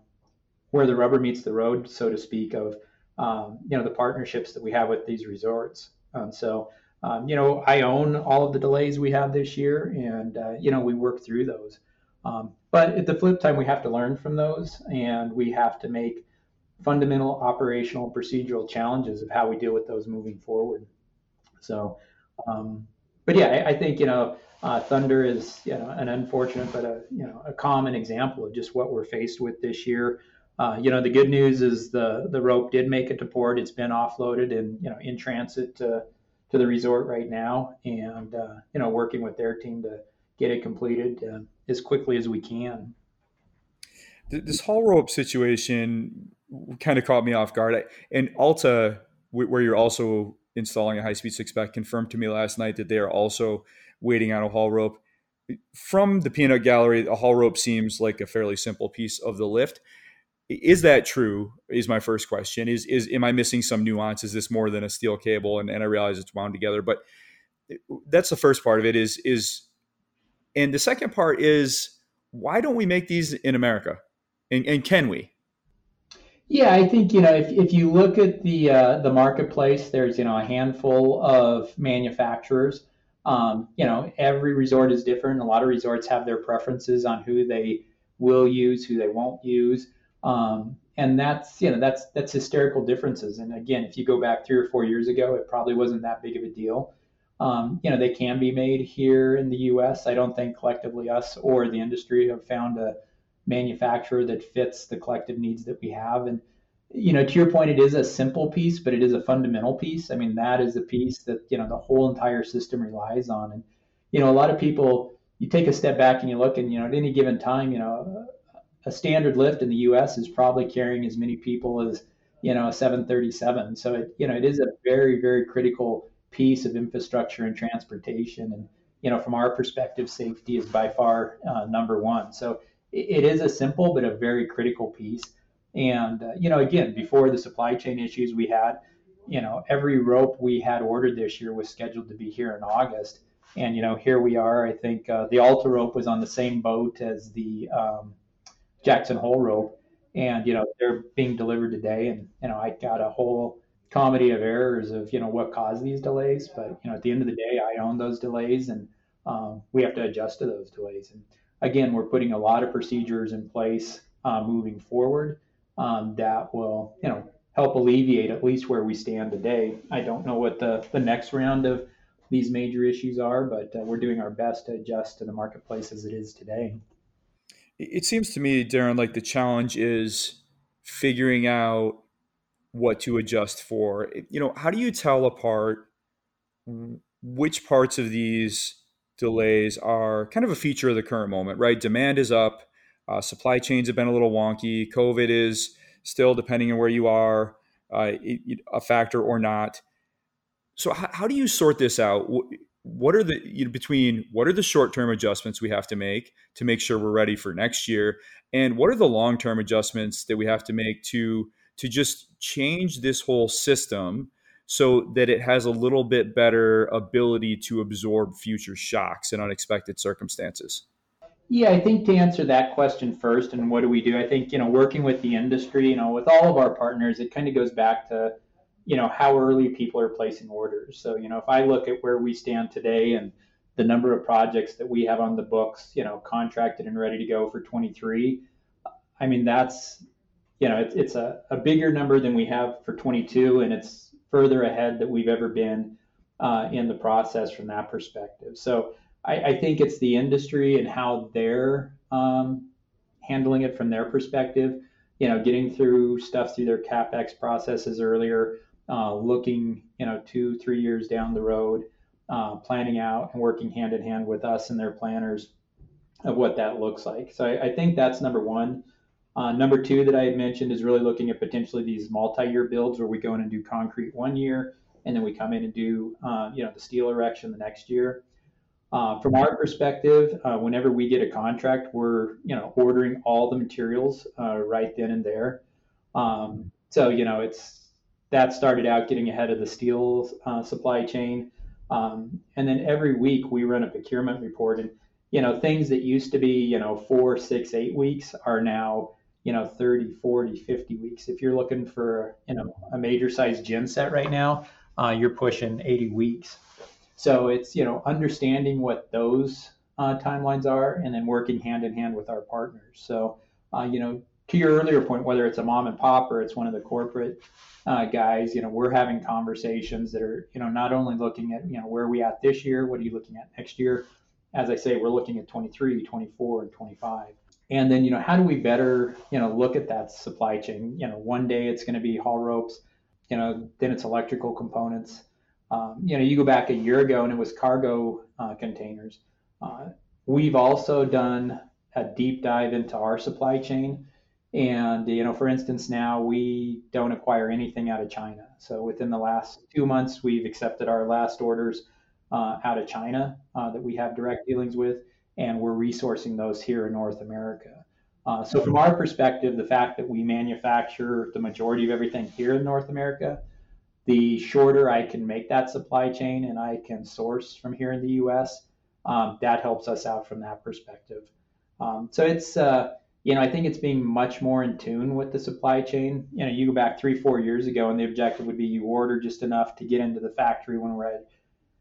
where the rubber meets the road, so to speak, of um, you know the partnerships that we have with these resorts. Um, so um, you know, I own all of the delays we have this year, and uh, you know, we work through those. Um, but at the flip time, we have to learn from those, and we have to make fundamental operational procedural challenges of how we deal with those moving forward. So, um, but yeah, I, I, think you know, uh, Thunder is you know an unfortunate but a you know a common example of just what we're faced with this year. Uh, you know, the good news is the the rope did make it to port. It's been offloaded and you know in transit to to the resort right now, and uh, you know working with their team to get it completed uh, as quickly as we can. This haul rope situation kind of caught me off guard. And Alta, where you're also installing a high speed six pack, confirmed to me last night that they are also waiting on a haul rope. From the peanut gallery, a haul rope seems like a fairly simple piece of the lift. Is that true? Is my first question. Is is am I missing some nuance? Is this more than a steel cable? And, and I realize it's wound together, but that's the first part of it. Is is and the second part is why don't we make these in America? And, and can we? Yeah, I think you know if, if you look at the uh, the marketplace, there's you know a handful of manufacturers. Um, you know, every resort is different. A lot of resorts have their preferences on who they will use, who they won't use, um, and that's you know that's that's hysterical differences. And again, if you go back three or four years ago, it probably wasn't that big of a deal. Um, you know, they can be made here in the U.S. I don't think collectively us or the industry have found a manufacturer that fits the collective needs that we have. And you know, to your point, it is a simple piece, but it is a fundamental piece. I mean, that is a piece that you know the whole entire system relies on. And you know, a lot of people, you take a step back and you look, and you know, at any given time, you know, a standard lift in the U.S. is probably carrying as many people as you know a 737. So it you know it is a very very critical piece of infrastructure and transportation. And you know, from our perspective, safety is by far uh, number one. So it, it is a simple but a very critical piece. And uh, you know, again, before the supply chain issues we had, you know, every rope we had ordered this year was scheduled to be here in August. And you know, here we are. I think uh, the Alta rope was on the same boat as the um, Jackson Hole rope, and you know, they're being delivered today. And you know, I got a whole comedy of errors of you know what caused these delays. But you know, at the end of the day, I own those delays, and um, we have to adjust to those delays. And again, we're putting a lot of procedures in place uh, moving forward um, that will you know help alleviate at least where we stand today. I don't know what the the next round of these major issues are, but uh, we're doing our best to adjust to the marketplace as it is today. It seems to me, Daren, like the challenge is figuring out what to adjust for. You know, how do you tell apart which parts of these delays are kind of a feature of the current moment, right? Demand is up, uh, supply chains have been a little wonky, COVID is still, depending on where you are, uh, a factor or not. So, how, how, do you sort this out? What are the you know, between what are the short term adjustments we have to make to make sure we're ready for next year, and what are the long term adjustments that we have to make to to just change this whole system so that it has a little bit better ability to absorb future shocks and unexpected circumstances? Yeah, I think to answer that question first, and what do we do? I think, you know, working with the industry, you know, with all of our partners, it kind of goes back to, you know, how early people are placing orders. So, you know, if I look at where we stand today and the number of projects that we have on the books, you know, contracted and ready to go for 23, I mean, that's, you know, it's, it's a, a bigger number than we have for 22, and it's further ahead that we've ever been uh, in the process from that perspective. So, I, I think it's the industry and how they're um, handling it from their perspective. You know, getting through stuff through their capex processes earlier, uh, looking you know two three years down the road, uh, planning out and working hand in hand with us and their planners of what that looks like. So I, I think that's number one. Uh, number two that I had mentioned is really looking at potentially these multi-year builds where we go in and do concrete one year, and then we come in and do uh, you know the steel erection the next year. Uh, from our perspective, uh, whenever we get a contract, we're you know ordering all the materials uh, right then and there. Um, so you know it's that started out getting ahead of the steel uh, supply chain, um, and then every week we run a procurement report, and you know things that used to be you know four, six, eight weeks are now you know 30, 40, 50 weeks. If you're looking for you know a major size gym set right now, uh, you're pushing 80 weeks. So it's you know understanding what those uh, timelines are, and then working hand in hand with our partners. So uh, you know to your earlier point, whether it's a mom and pop or it's one of the corporate uh, guys, you know we're having conversations that are you know not only looking at you know where are we at this year, what are you looking at next year. As I say, we're looking at 23, 24, and 25 and then you know how do we better you know look at that supply chain you know one day it's going to be haul ropes you know then it's electrical components um, you know, you go back a year ago and it was cargo uh, containers. Uh, we've also done a deep dive into our supply chain. And, you know, for instance, now we don't acquire anything out of China. So within the last two months, we've accepted our last orders uh, out of China uh, that we have direct dealings with, and we're resourcing those here in North America. Uh, so, from our perspective, the fact that we manufacture the majority of everything here in North America the shorter I can make that supply chain and I can source from here in the U.S., um, that helps us out from that perspective. Um, so it's, uh, you know, I think it's being much more in tune with the supply chain. You know, you go back three, four years ago, and the objective would be you order just enough to get into the factory when we're at,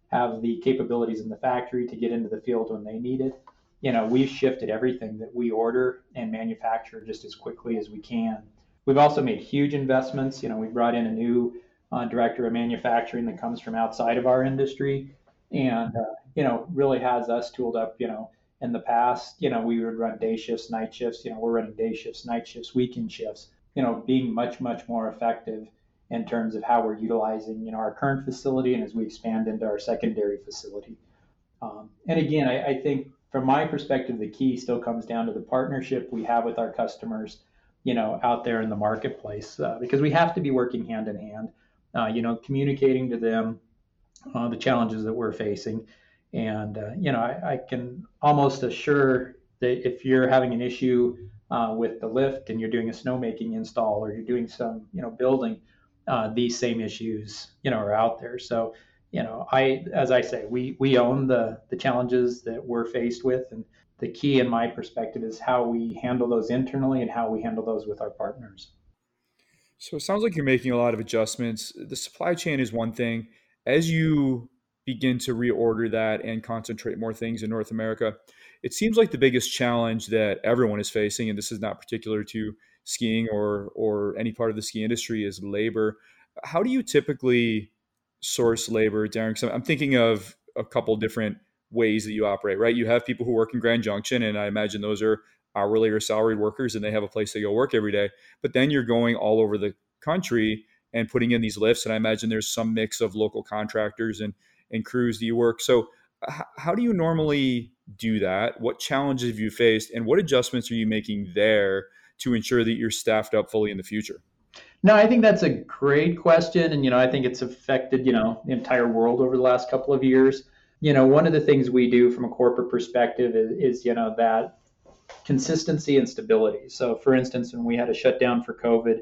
have the capabilities in the factory to get into the field when they need it. You know, we've shifted everything that we order and manufacture just as quickly as we can. We've also made huge investments. You know, we brought in a new uh, director of manufacturing that comes from outside of our industry, and uh, you know really has us tooled up. You know, in the past, you know we would run day shifts, night shifts. You know, we're running day shifts, night shifts, weekend shifts. You know, being much much more effective in terms of how we're utilizing you know our current facility and as we expand into our secondary facility. Um, and again, I, I think from my perspective, the key still comes down to the partnership we have with our customers, you know, out there in the marketplace, uh, because we have to be working hand in hand uh, you know, communicating to them uh, the challenges that we're facing. And, uh, you know, I, I, can almost assure that if you're having an issue uh, with the lift and you're doing a snowmaking install or you're doing some, you know, building, uh, these same issues, you know, are out there. So, you know, I, as I say, we, we own the, the challenges that we're faced with. And the key in my perspective is how we handle those internally and how we handle those with our partners. So it sounds like you're making a lot of adjustments. The supply chain is one thing. As you begin to reorder that and concentrate more things in North America, it seems like the biggest challenge that everyone is facing, and this is not particular to skiing or or any part of the ski industry, is labor. How do you typically source labor, Daren? I'm thinking of a couple different ways that you operate, right? You have people who work in Grand Junction, and I imagine those are hourly or salaried workers and they have a place to go work every day. But then you're going all over the country and putting in these lifts. And I imagine there's some mix of local contractors and, and crews that you work. So, h- how do you normally do that? What challenges have you faced? And what adjustments are you making there to ensure that you're staffed up fully in the future? No, I think that's a great question. And, you know, I think it's affected, you know, the entire world over the last couple of years. you know, one of the things we do from a corporate perspective is, is you know, that consistency and stability. So, for instance, when we had a shutdown for COVID,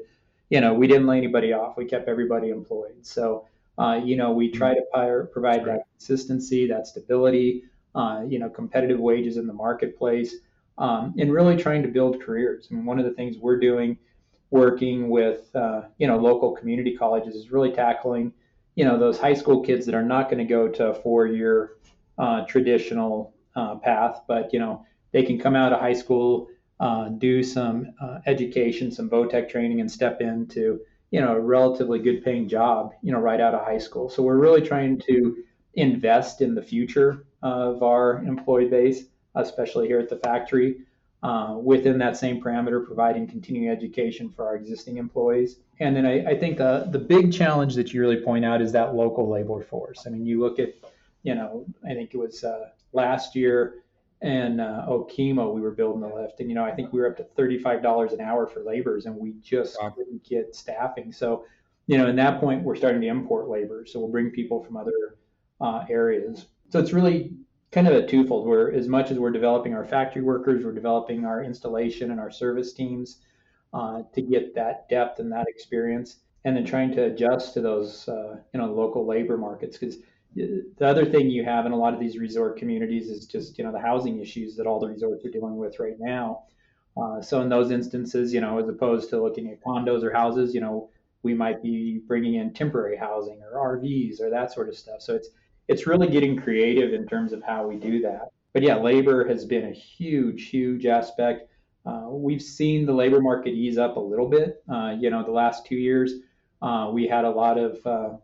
you know, we didn't lay anybody off. We kept everybody employed. So, uh, you know, we try to provide that consistency, that stability, uh, you know, competitive wages in the marketplace, um, and really trying to build careers. I mean, one of the things we're doing, working with, uh, you know, local community colleges, is really tackling, you know, those high school kids that are not going to go to a four-year uh, traditional uh, path, but you know, they can come out of high school, uh, do some uh, education, some VOTEC training, and step into you know a relatively good paying job you know right out of high school. So we're really trying to invest in the future of our employee base, especially here at the factory. Uh, within that same parameter, providing continuing education for our existing employees. And then I, I think the, the big challenge that you really point out is that local labor force. I mean, you look at, you know, I think it was uh, last year, and uh, Okemo, we were building the lift, and you know, I think we were up to thirty-five dollars an hour for laborers, and we just wow. couldn't get staffing. So, you know, in that point, we're starting to import labor, so we'll bring people from other uh, areas. So it's really kind of a twofold. Where as much as we're developing our factory workers, we're developing our installation and our service teams uh, to get that depth and that experience, and then trying to adjust to those, uh, you know, local labor markets because the other thing you have in a lot of these resort communities is just you know the housing issues that all the resorts are dealing with right now. Uh, so in those instances, you know, as opposed to looking at condos or houses, you know, we might be bringing in temporary housing or RVs or that sort of stuff. So it's it's really getting creative in terms of how we do that. But yeah, labor has been a huge, huge aspect. Uh, we've seen the labor market ease up a little bit. Uh, you know, the last two years, uh, we had a lot of uh,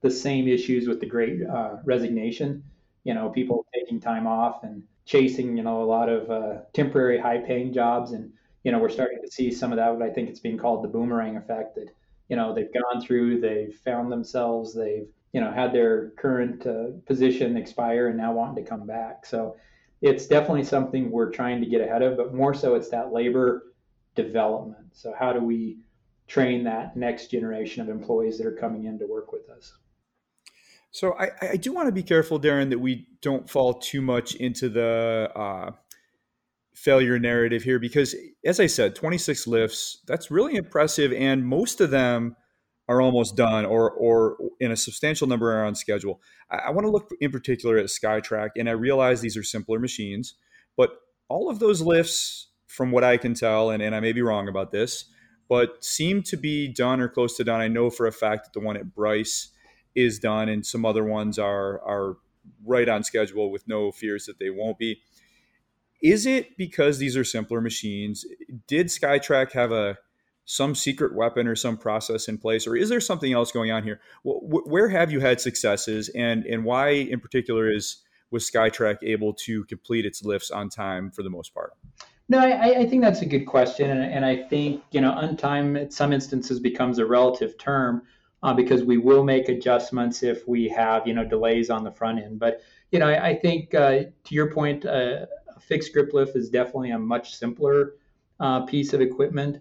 the same issues with the great uh, resignation. You know, people taking time off and chasing, you know, a lot of uh, temporary high paying jobs. And, you know, we're starting to see some of that, what I think it's being called the boomerang effect that, you know, they've gone through, they've found themselves, they've, you know, had their current uh, position expire and now wanting to come back. So it's definitely something we're trying to get ahead of, but more so it's that labor development. So how do we train that next generation of employees that are coming in to work with us? So I, I do want to be careful, Daren, that we don't fall too much into the uh, failure narrative here because, as I said, 26 lifts, that's really impressive. And most of them are almost done or, or in a substantial number are on schedule. I, I want to look in particular at Skytrac, and I realize these are simpler machines, but all of those lifts, from what I can tell, and, and I may be wrong about this, but seem to be done or close to done. I know for a fact that the one at Bryce is done, and some other ones are are right on schedule with no fears that they won't be. Is it because these are simpler machines? Did Skytrac have a some secret weapon or some process in place, or is there something else going on here? Where have you had successes, and and why in particular is was Skytrac able to complete its lifts on time for the most part? No, I, I think that's a good question, and, and I think you know, on time in some instances becomes a relative term uh, because we will make adjustments if we have you know delays on the front end. But you know, I, I think uh, to your point, uh, a fixed grip lift is definitely a much simpler uh, piece of equipment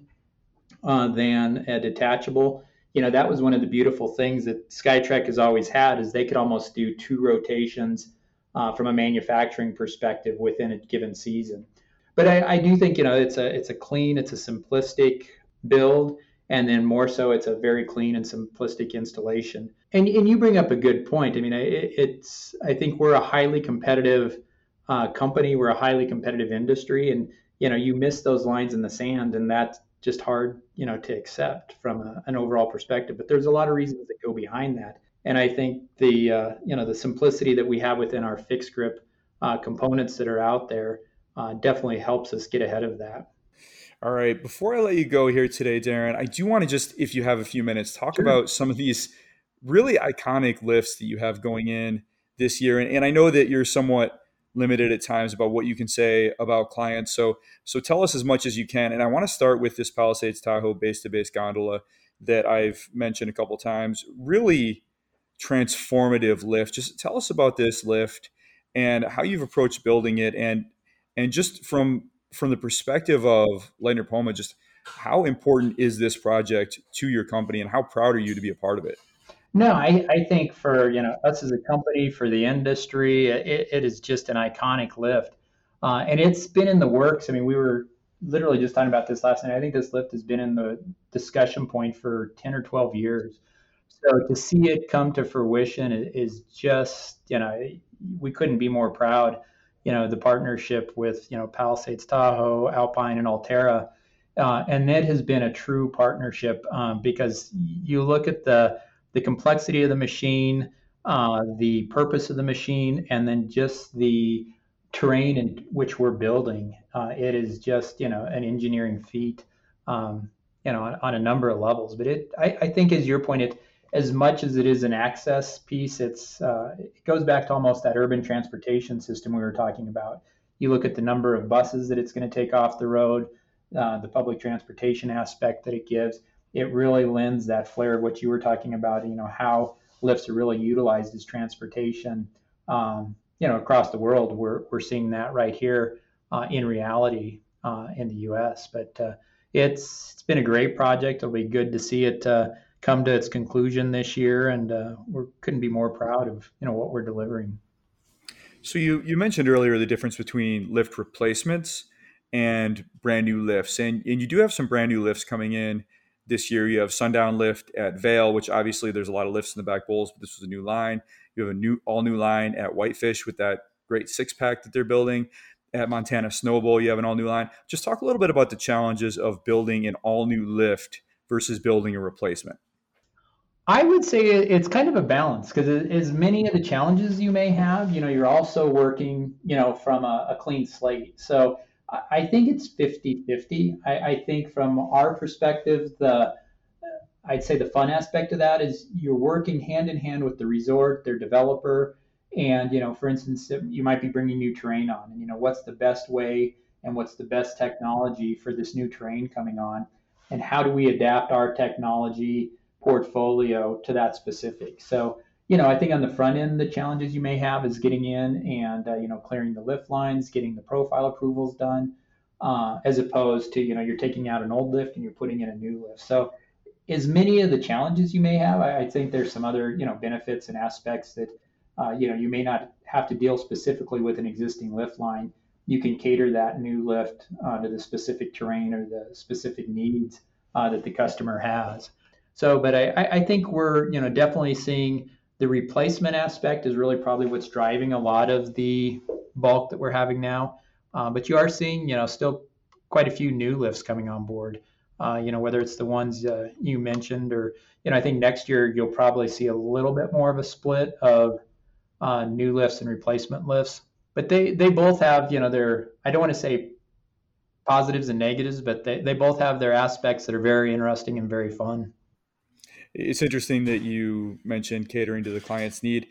uh, than a detachable. You know, that was one of the beautiful things that Skytrac has always had is they could almost do two rotations uh, from a manufacturing perspective within a given season. But I, I do think you know it's a it's a clean, it's a simplistic build and then more so it's a very clean and simplistic installation. And, and you bring up a good point. I mean it, it's i think we're a highly competitive uh, company. We're a highly competitive industry. And you know you miss those lines in the sand and that's just hard you know to accept from a, an overall perspective. But there's a lot of reasons that go behind that. And i think the uh, you know the simplicity that we have within our fixed grip uh, components that are out there uh, definitely helps us get ahead of that all right. Before I let you go here today, Daren, I do want to just, if you have a few minutes, talk sure. about some of these really iconic lifts that you have going in this year. And, and, I know that you're somewhat limited at times about what you can say about clients. So, so tell us as much as you can. And I want to start with this Palisades Tahoe base to base gondola that I've mentioned a couple times. Really transformative lift. Just tell us about this lift and how you've approached building it and and just from from the perspective of Leitner Poma, just how important is this project to your company and how proud are you to be a part of it? No, I, I think for you know us as a company, for the industry, it, it is just an iconic lift, uh, and it's been in the works. I mean, we were literally just talking about this last night. I think this lift has been in the discussion point for ten or twelve years. So to see it come to fruition is just you know we couldn't be more proud. You know the partnership with you know Palisades Tahoe, Alpine, and Alterra. Uh, and that has been a true partnership um, because you look at the the complexity of the machine, uh, the purpose of the machine, and then just the terrain in which we're building. Uh, it is just you know an engineering feat, um, you know, on, on, a number of levels. But it, I, I, think, as your point, it as much as it is an access piece, it's uh, it goes back to almost that urban transportation system we were talking about. You look at the number of buses that it's going to take off the road, uh, the public transportation aspect that it gives it really lends that flair of what you were talking about, you know, how lifts are really utilized as transportation. Um, you know, across the world, we're, we're seeing that right here uh, in reality uh, in the U.S. But uh, it's it's been a great project. It'll be good to see it uh, come to its conclusion this year, and uh, we couldn't be more proud of you know what we're delivering. So you you mentioned earlier the difference between lift replacements and brand new lifts, and and you do have some brand new lifts coming in this year, you have Sundown Lift at Vail, which obviously there's a lot of lifts in the back bowls, but this was a new line. You have a new all new line at Whitefish with that great six pack that they're building. At Montana Snowbowl, you have an all new line. Just talk a little bit about the challenges of building an all new lift versus building a replacement. I would say it's kind of a balance because as many of the challenges you may have, you know, you're also working, you know, from a, a clean slate. So I think it's 50 50. I, I, think from our perspective, the I'd say the fun aspect of that is you're working hand in hand with the resort, their developer, and you know, for instance, you might be bringing new terrain on, and you know, what's the best way and what's the best technology for this new terrain coming on, and how do we adapt our technology portfolio to that specific. So you know, I think on the front end, the challenges you may have is getting in and uh, you know clearing the lift lines, getting the profile approvals done, uh, as opposed to you know you're taking out an old lift and you're putting in a new lift. So, as many of the challenges you may have, I, I think there's some other you know benefits and aspects that uh, you know you may not have to deal specifically with an existing lift line. You can cater that new lift uh, to the specific terrain or the specific needs uh, that the customer has. So, but I, I think we're you know definitely seeing the replacement aspect is really probably what's driving a lot of the bulk that we're having now. Uh, but you are seeing, you know, still quite a few new lifts coming on board. Uh, you know, whether it's the ones uh, you mentioned or, you know, I think next year you'll probably see a little bit more of a split of uh, new lifts and replacement lifts. But they, they both have, you know, their, I don't want to say positives and negatives, but they, they both have their aspects that are very interesting and very fun it's interesting that you mentioned catering to the client's need.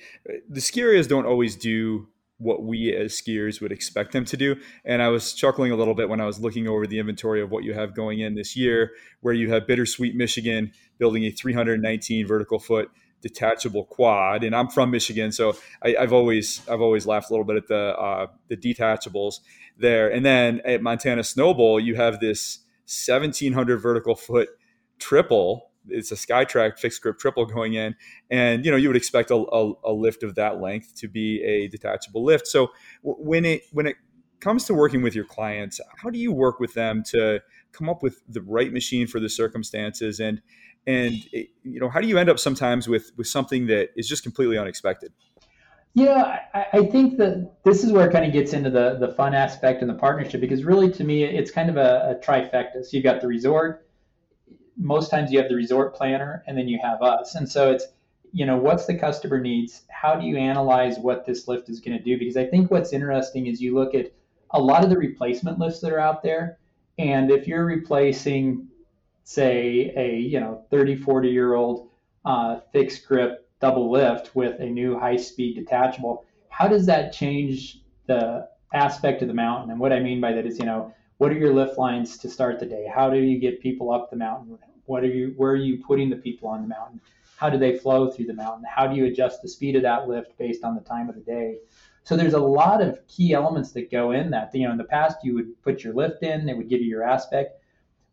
The ski areas don't always do what we as skiers would expect them to do. And I was chuckling a little bit when I was looking over the inventory of what you have going in this year, where you have Bittersweet, Michigan, building a 319 vertical foot detachable quad. And I'm from Michigan, so I, have always I've always laughed a little bit at the uh, the detachables there. And then at Montana Snowbowl, you have this 1700 vertical foot triple it's a Skytrac fixed grip triple going in, and you know you would expect a, a, a lift of that length to be a detachable lift. So when it when it comes to working with your clients, how do you work with them to come up with the right machine for the circumstances and and you know how do you end up sometimes with with something that is just completely unexpected? Yeah, I, I think that this is where it kind of gets into the the fun aspect and the partnership because really to me it's kind of a, a trifecta. So you've got the resort, most times you have the resort planner and then you have us. And so it's, you know, what's the customer needs? How do you analyze what this lift is going to do? Because I think what's interesting is you look at a lot of the replacement lifts that are out there. And if you're replacing, say, a, you know, 30, 40 year old uh, fixed grip double lift with a new high speed detachable, how does that change the aspect of the mountain? And what I mean by that is, you know, what are your lift lines to start the day? How do you get people up the mountain? What are you where are you putting the people on the mountain? How do they flow through the mountain? How do you adjust the speed of that lift based on the time of the day? So there's a lot of key elements that go in that. You know, in the past you would put your lift in, it would give you your aspect.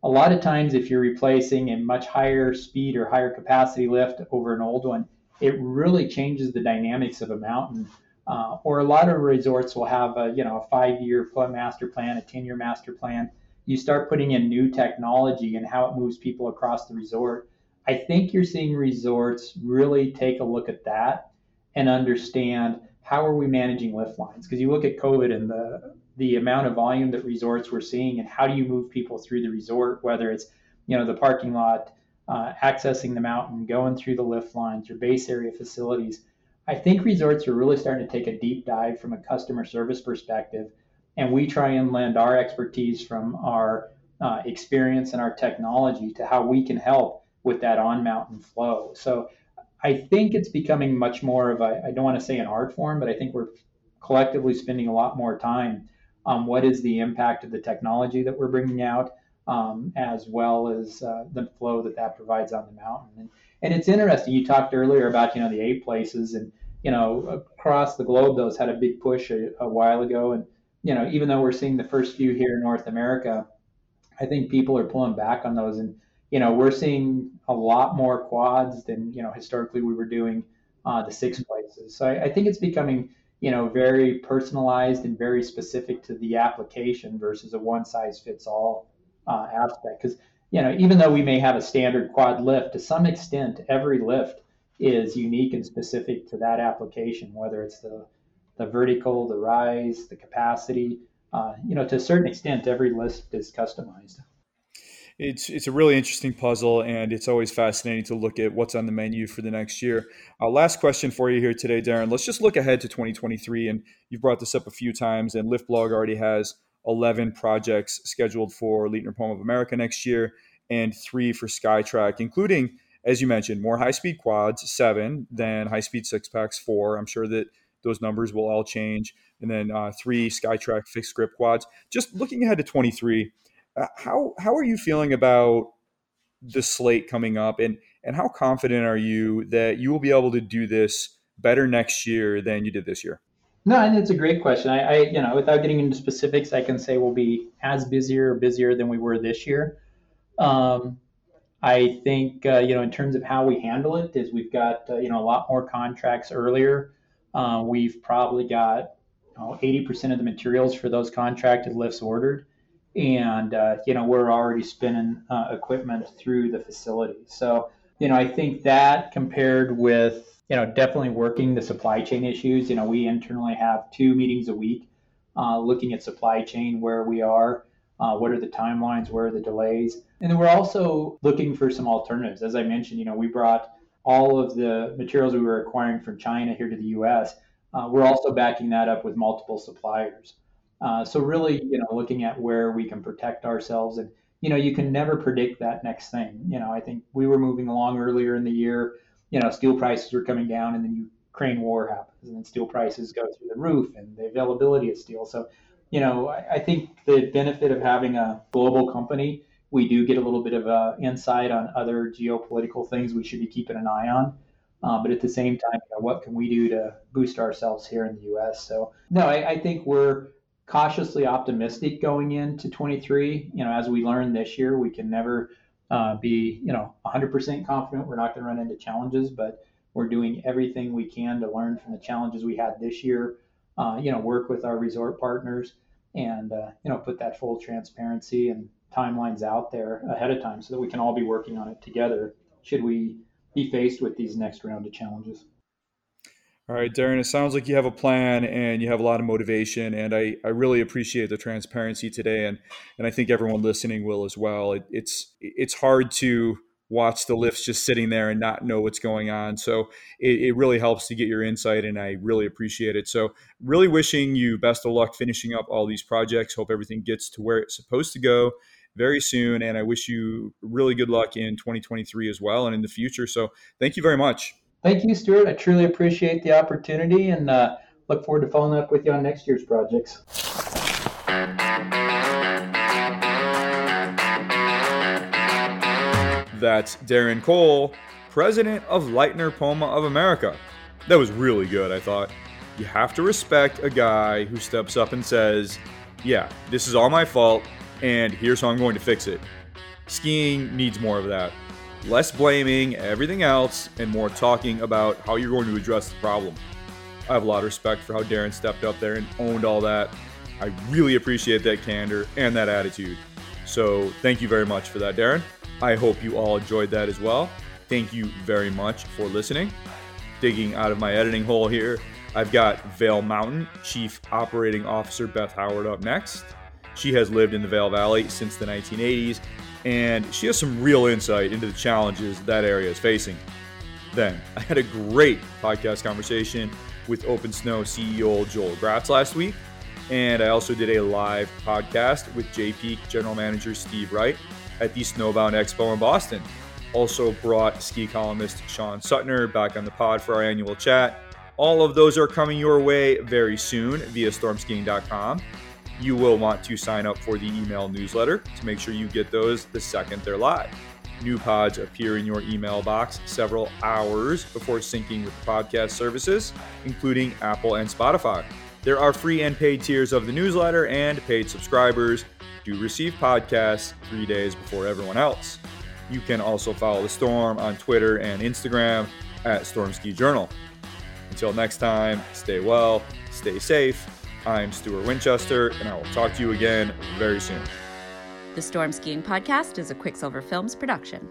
A lot of times if you're replacing a much higher speed or higher capacity lift over an old one, it really changes the dynamics of a mountain. Uh, or a lot of resorts will have a you know a five year master plan, a ten year master plan. You start putting in new technology and how it moves people across the resort. I think you're seeing resorts really take a look at that and understand how are we managing lift lines because you look at COVID and the the amount of volume that resorts were seeing and how do you move people through the resort whether it's you know the parking lot uh, accessing the mountain going through the lift lines your base area facilities i think resorts are really starting to take a deep dive from a customer service perspective and we try and lend our expertise from our uh, experience and our technology to how we can help with that on mountain flow. So i think it's becoming much more of a i don't want to say an art form but i think we're collectively spending a lot more time on what is the impact of the technology that we're bringing out, um, as well as uh, the flow that that provides on the mountain. And, and it's interesting. You talked earlier about you know the eight places, and you know across the globe those had a big push a, a while ago. And you know even though we're seeing the first few here in North America, I think people are pulling back on those, and you know we're seeing a lot more quads than you know historically we were doing uh, the six places. So I, I think it's becoming you know, very personalized and very specific to the application versus a one size fits all uh, aspect. Because, you know, even though we may have a standard quad lift, to some extent, every lift is unique and specific to that application, whether it's the, the vertical, the rise, the capacity. Uh, you know, to a certain extent, every lift is customized it's it's a really interesting puzzle, and it's always fascinating to look at what's on the menu for the next year. Uh, last question for you here today, Daren. Let's just look ahead to 2023, and you've brought this up a few times. And Liftblog already has 11 projects scheduled for Leitner Poma of America next year, and three for Skytrac, including, as you mentioned, more high-speed quads, seven, then high-speed six packs, four. I'm sure that those numbers will all change, and then uh, three Skytrac fixed grip quads. Just looking ahead to 23 uh, how how are you feeling about the slate coming up, and and how confident are you that you will be able to do this better next year than you did this year? No, and it's a great question. I, I, you know, without getting into specifics, I can say we'll be as busier or busier than we were this year. Um, I think, uh, you know, in terms of how we handle it, is we've got, uh, you know, a lot more contracts earlier. Uh, we've probably got you know, 80% of the materials for those contracted lifts ordered and uh, you know we're already spinning uh, equipment through the facility. So you know I think that compared with you know definitely working the supply chain issues. You know we internally have two meetings a week uh, looking at supply chain where we are. Uh, what are the timelines? Where are the delays? And then we're also looking for some alternatives. As I mentioned, you know, we brought all of the materials we were acquiring from China here to the U.S. Uh, we're also backing that up with multiple suppliers. Uh, so really, you know, looking at where we can protect ourselves, and you know, you can never predict that next thing. You know, I think we were moving along earlier in the year. You know, steel prices were coming down, and then Ukraine war happens, and then steel prices go through the roof, and the availability of steel. So, you know, I, I think the benefit of having a global company, we do get a little bit of insight on other geopolitical things we should be keeping an eye on. Uh, but at the same time, you know, what can we do to boost ourselves here in the U.S.? So, no, I, I think we're cautiously optimistic going into 23. You know, as we learned this year, we can never uh, be, you know, 100% confident we're not going to run into challenges, but we're doing everything we can to learn from the challenges we had this year. Uh, you know, work with our resort partners and, uh, you know, put that full transparency and timelines out there ahead of time so that we can all be working on it together should we be faced with these next round of challenges. All right, Daren, it sounds like you have a plan and you have a lot of motivation, and I, I really appreciate the transparency today, and and I think everyone listening will as well. It, it's it's hard to watch the lifts just sitting there and not know what's going on, so it, it really helps to get your insight, and I really appreciate it. So, really wishing you best of luck finishing up all these projects. Hope everything gets to where it's supposed to go very soon, and I wish you really good luck in 2023 as well and in the future. So, thank you very much. Thank you, Stuart. I truly appreciate the opportunity and uh, look forward to following up with you on next year's projects. That's Daren Cole, president of Leitner Poma of America. That was really good, I thought. You have to respect a guy who steps up and says, Yeah, this is all my fault, and here's how I'm going to fix it. Skiing needs more of that. Less blaming everything else and more talking about how you're going to address the problem. I have a lot of respect for how Daren stepped up there and owned all that. I really appreciate that candor and that attitude. So, thank you very much for that, Daren. I hope you all enjoyed that as well. Thank you very much for listening. Digging out of my editing hole here, I've got Vail Mountain Chief Operating Officer Beth Howard up next. She has lived in the Vail Valley since the 1980s, and she has some real insight into the challenges that area is facing. Then, I had a great podcast conversation with OpenSnow CEO Joel Gratz last week, and I also did a live podcast with JP General Manager Steve Wright at the Snowbound Expo in Boston. Also brought ski columnist Sean Sutner back on the pod for our annual chat. All of those are coming your way very soon via stormskiing.com. You will want to sign up for the email newsletter to make sure you get those the second they're live. New pods appear in your email box several hours before syncing with podcast services, including Apple and Spotify. There are free and paid tiers of the newsletter, and paid subscribers do receive podcasts three days before everyone else. You can also follow the Storm on Twitter and Instagram at Storm Ski Journal. Until next time, stay well, stay safe. I'm Stuart Winchester, and I will talk to you again very soon. The Storm Skiing Podcast is a Quicksilver Films production.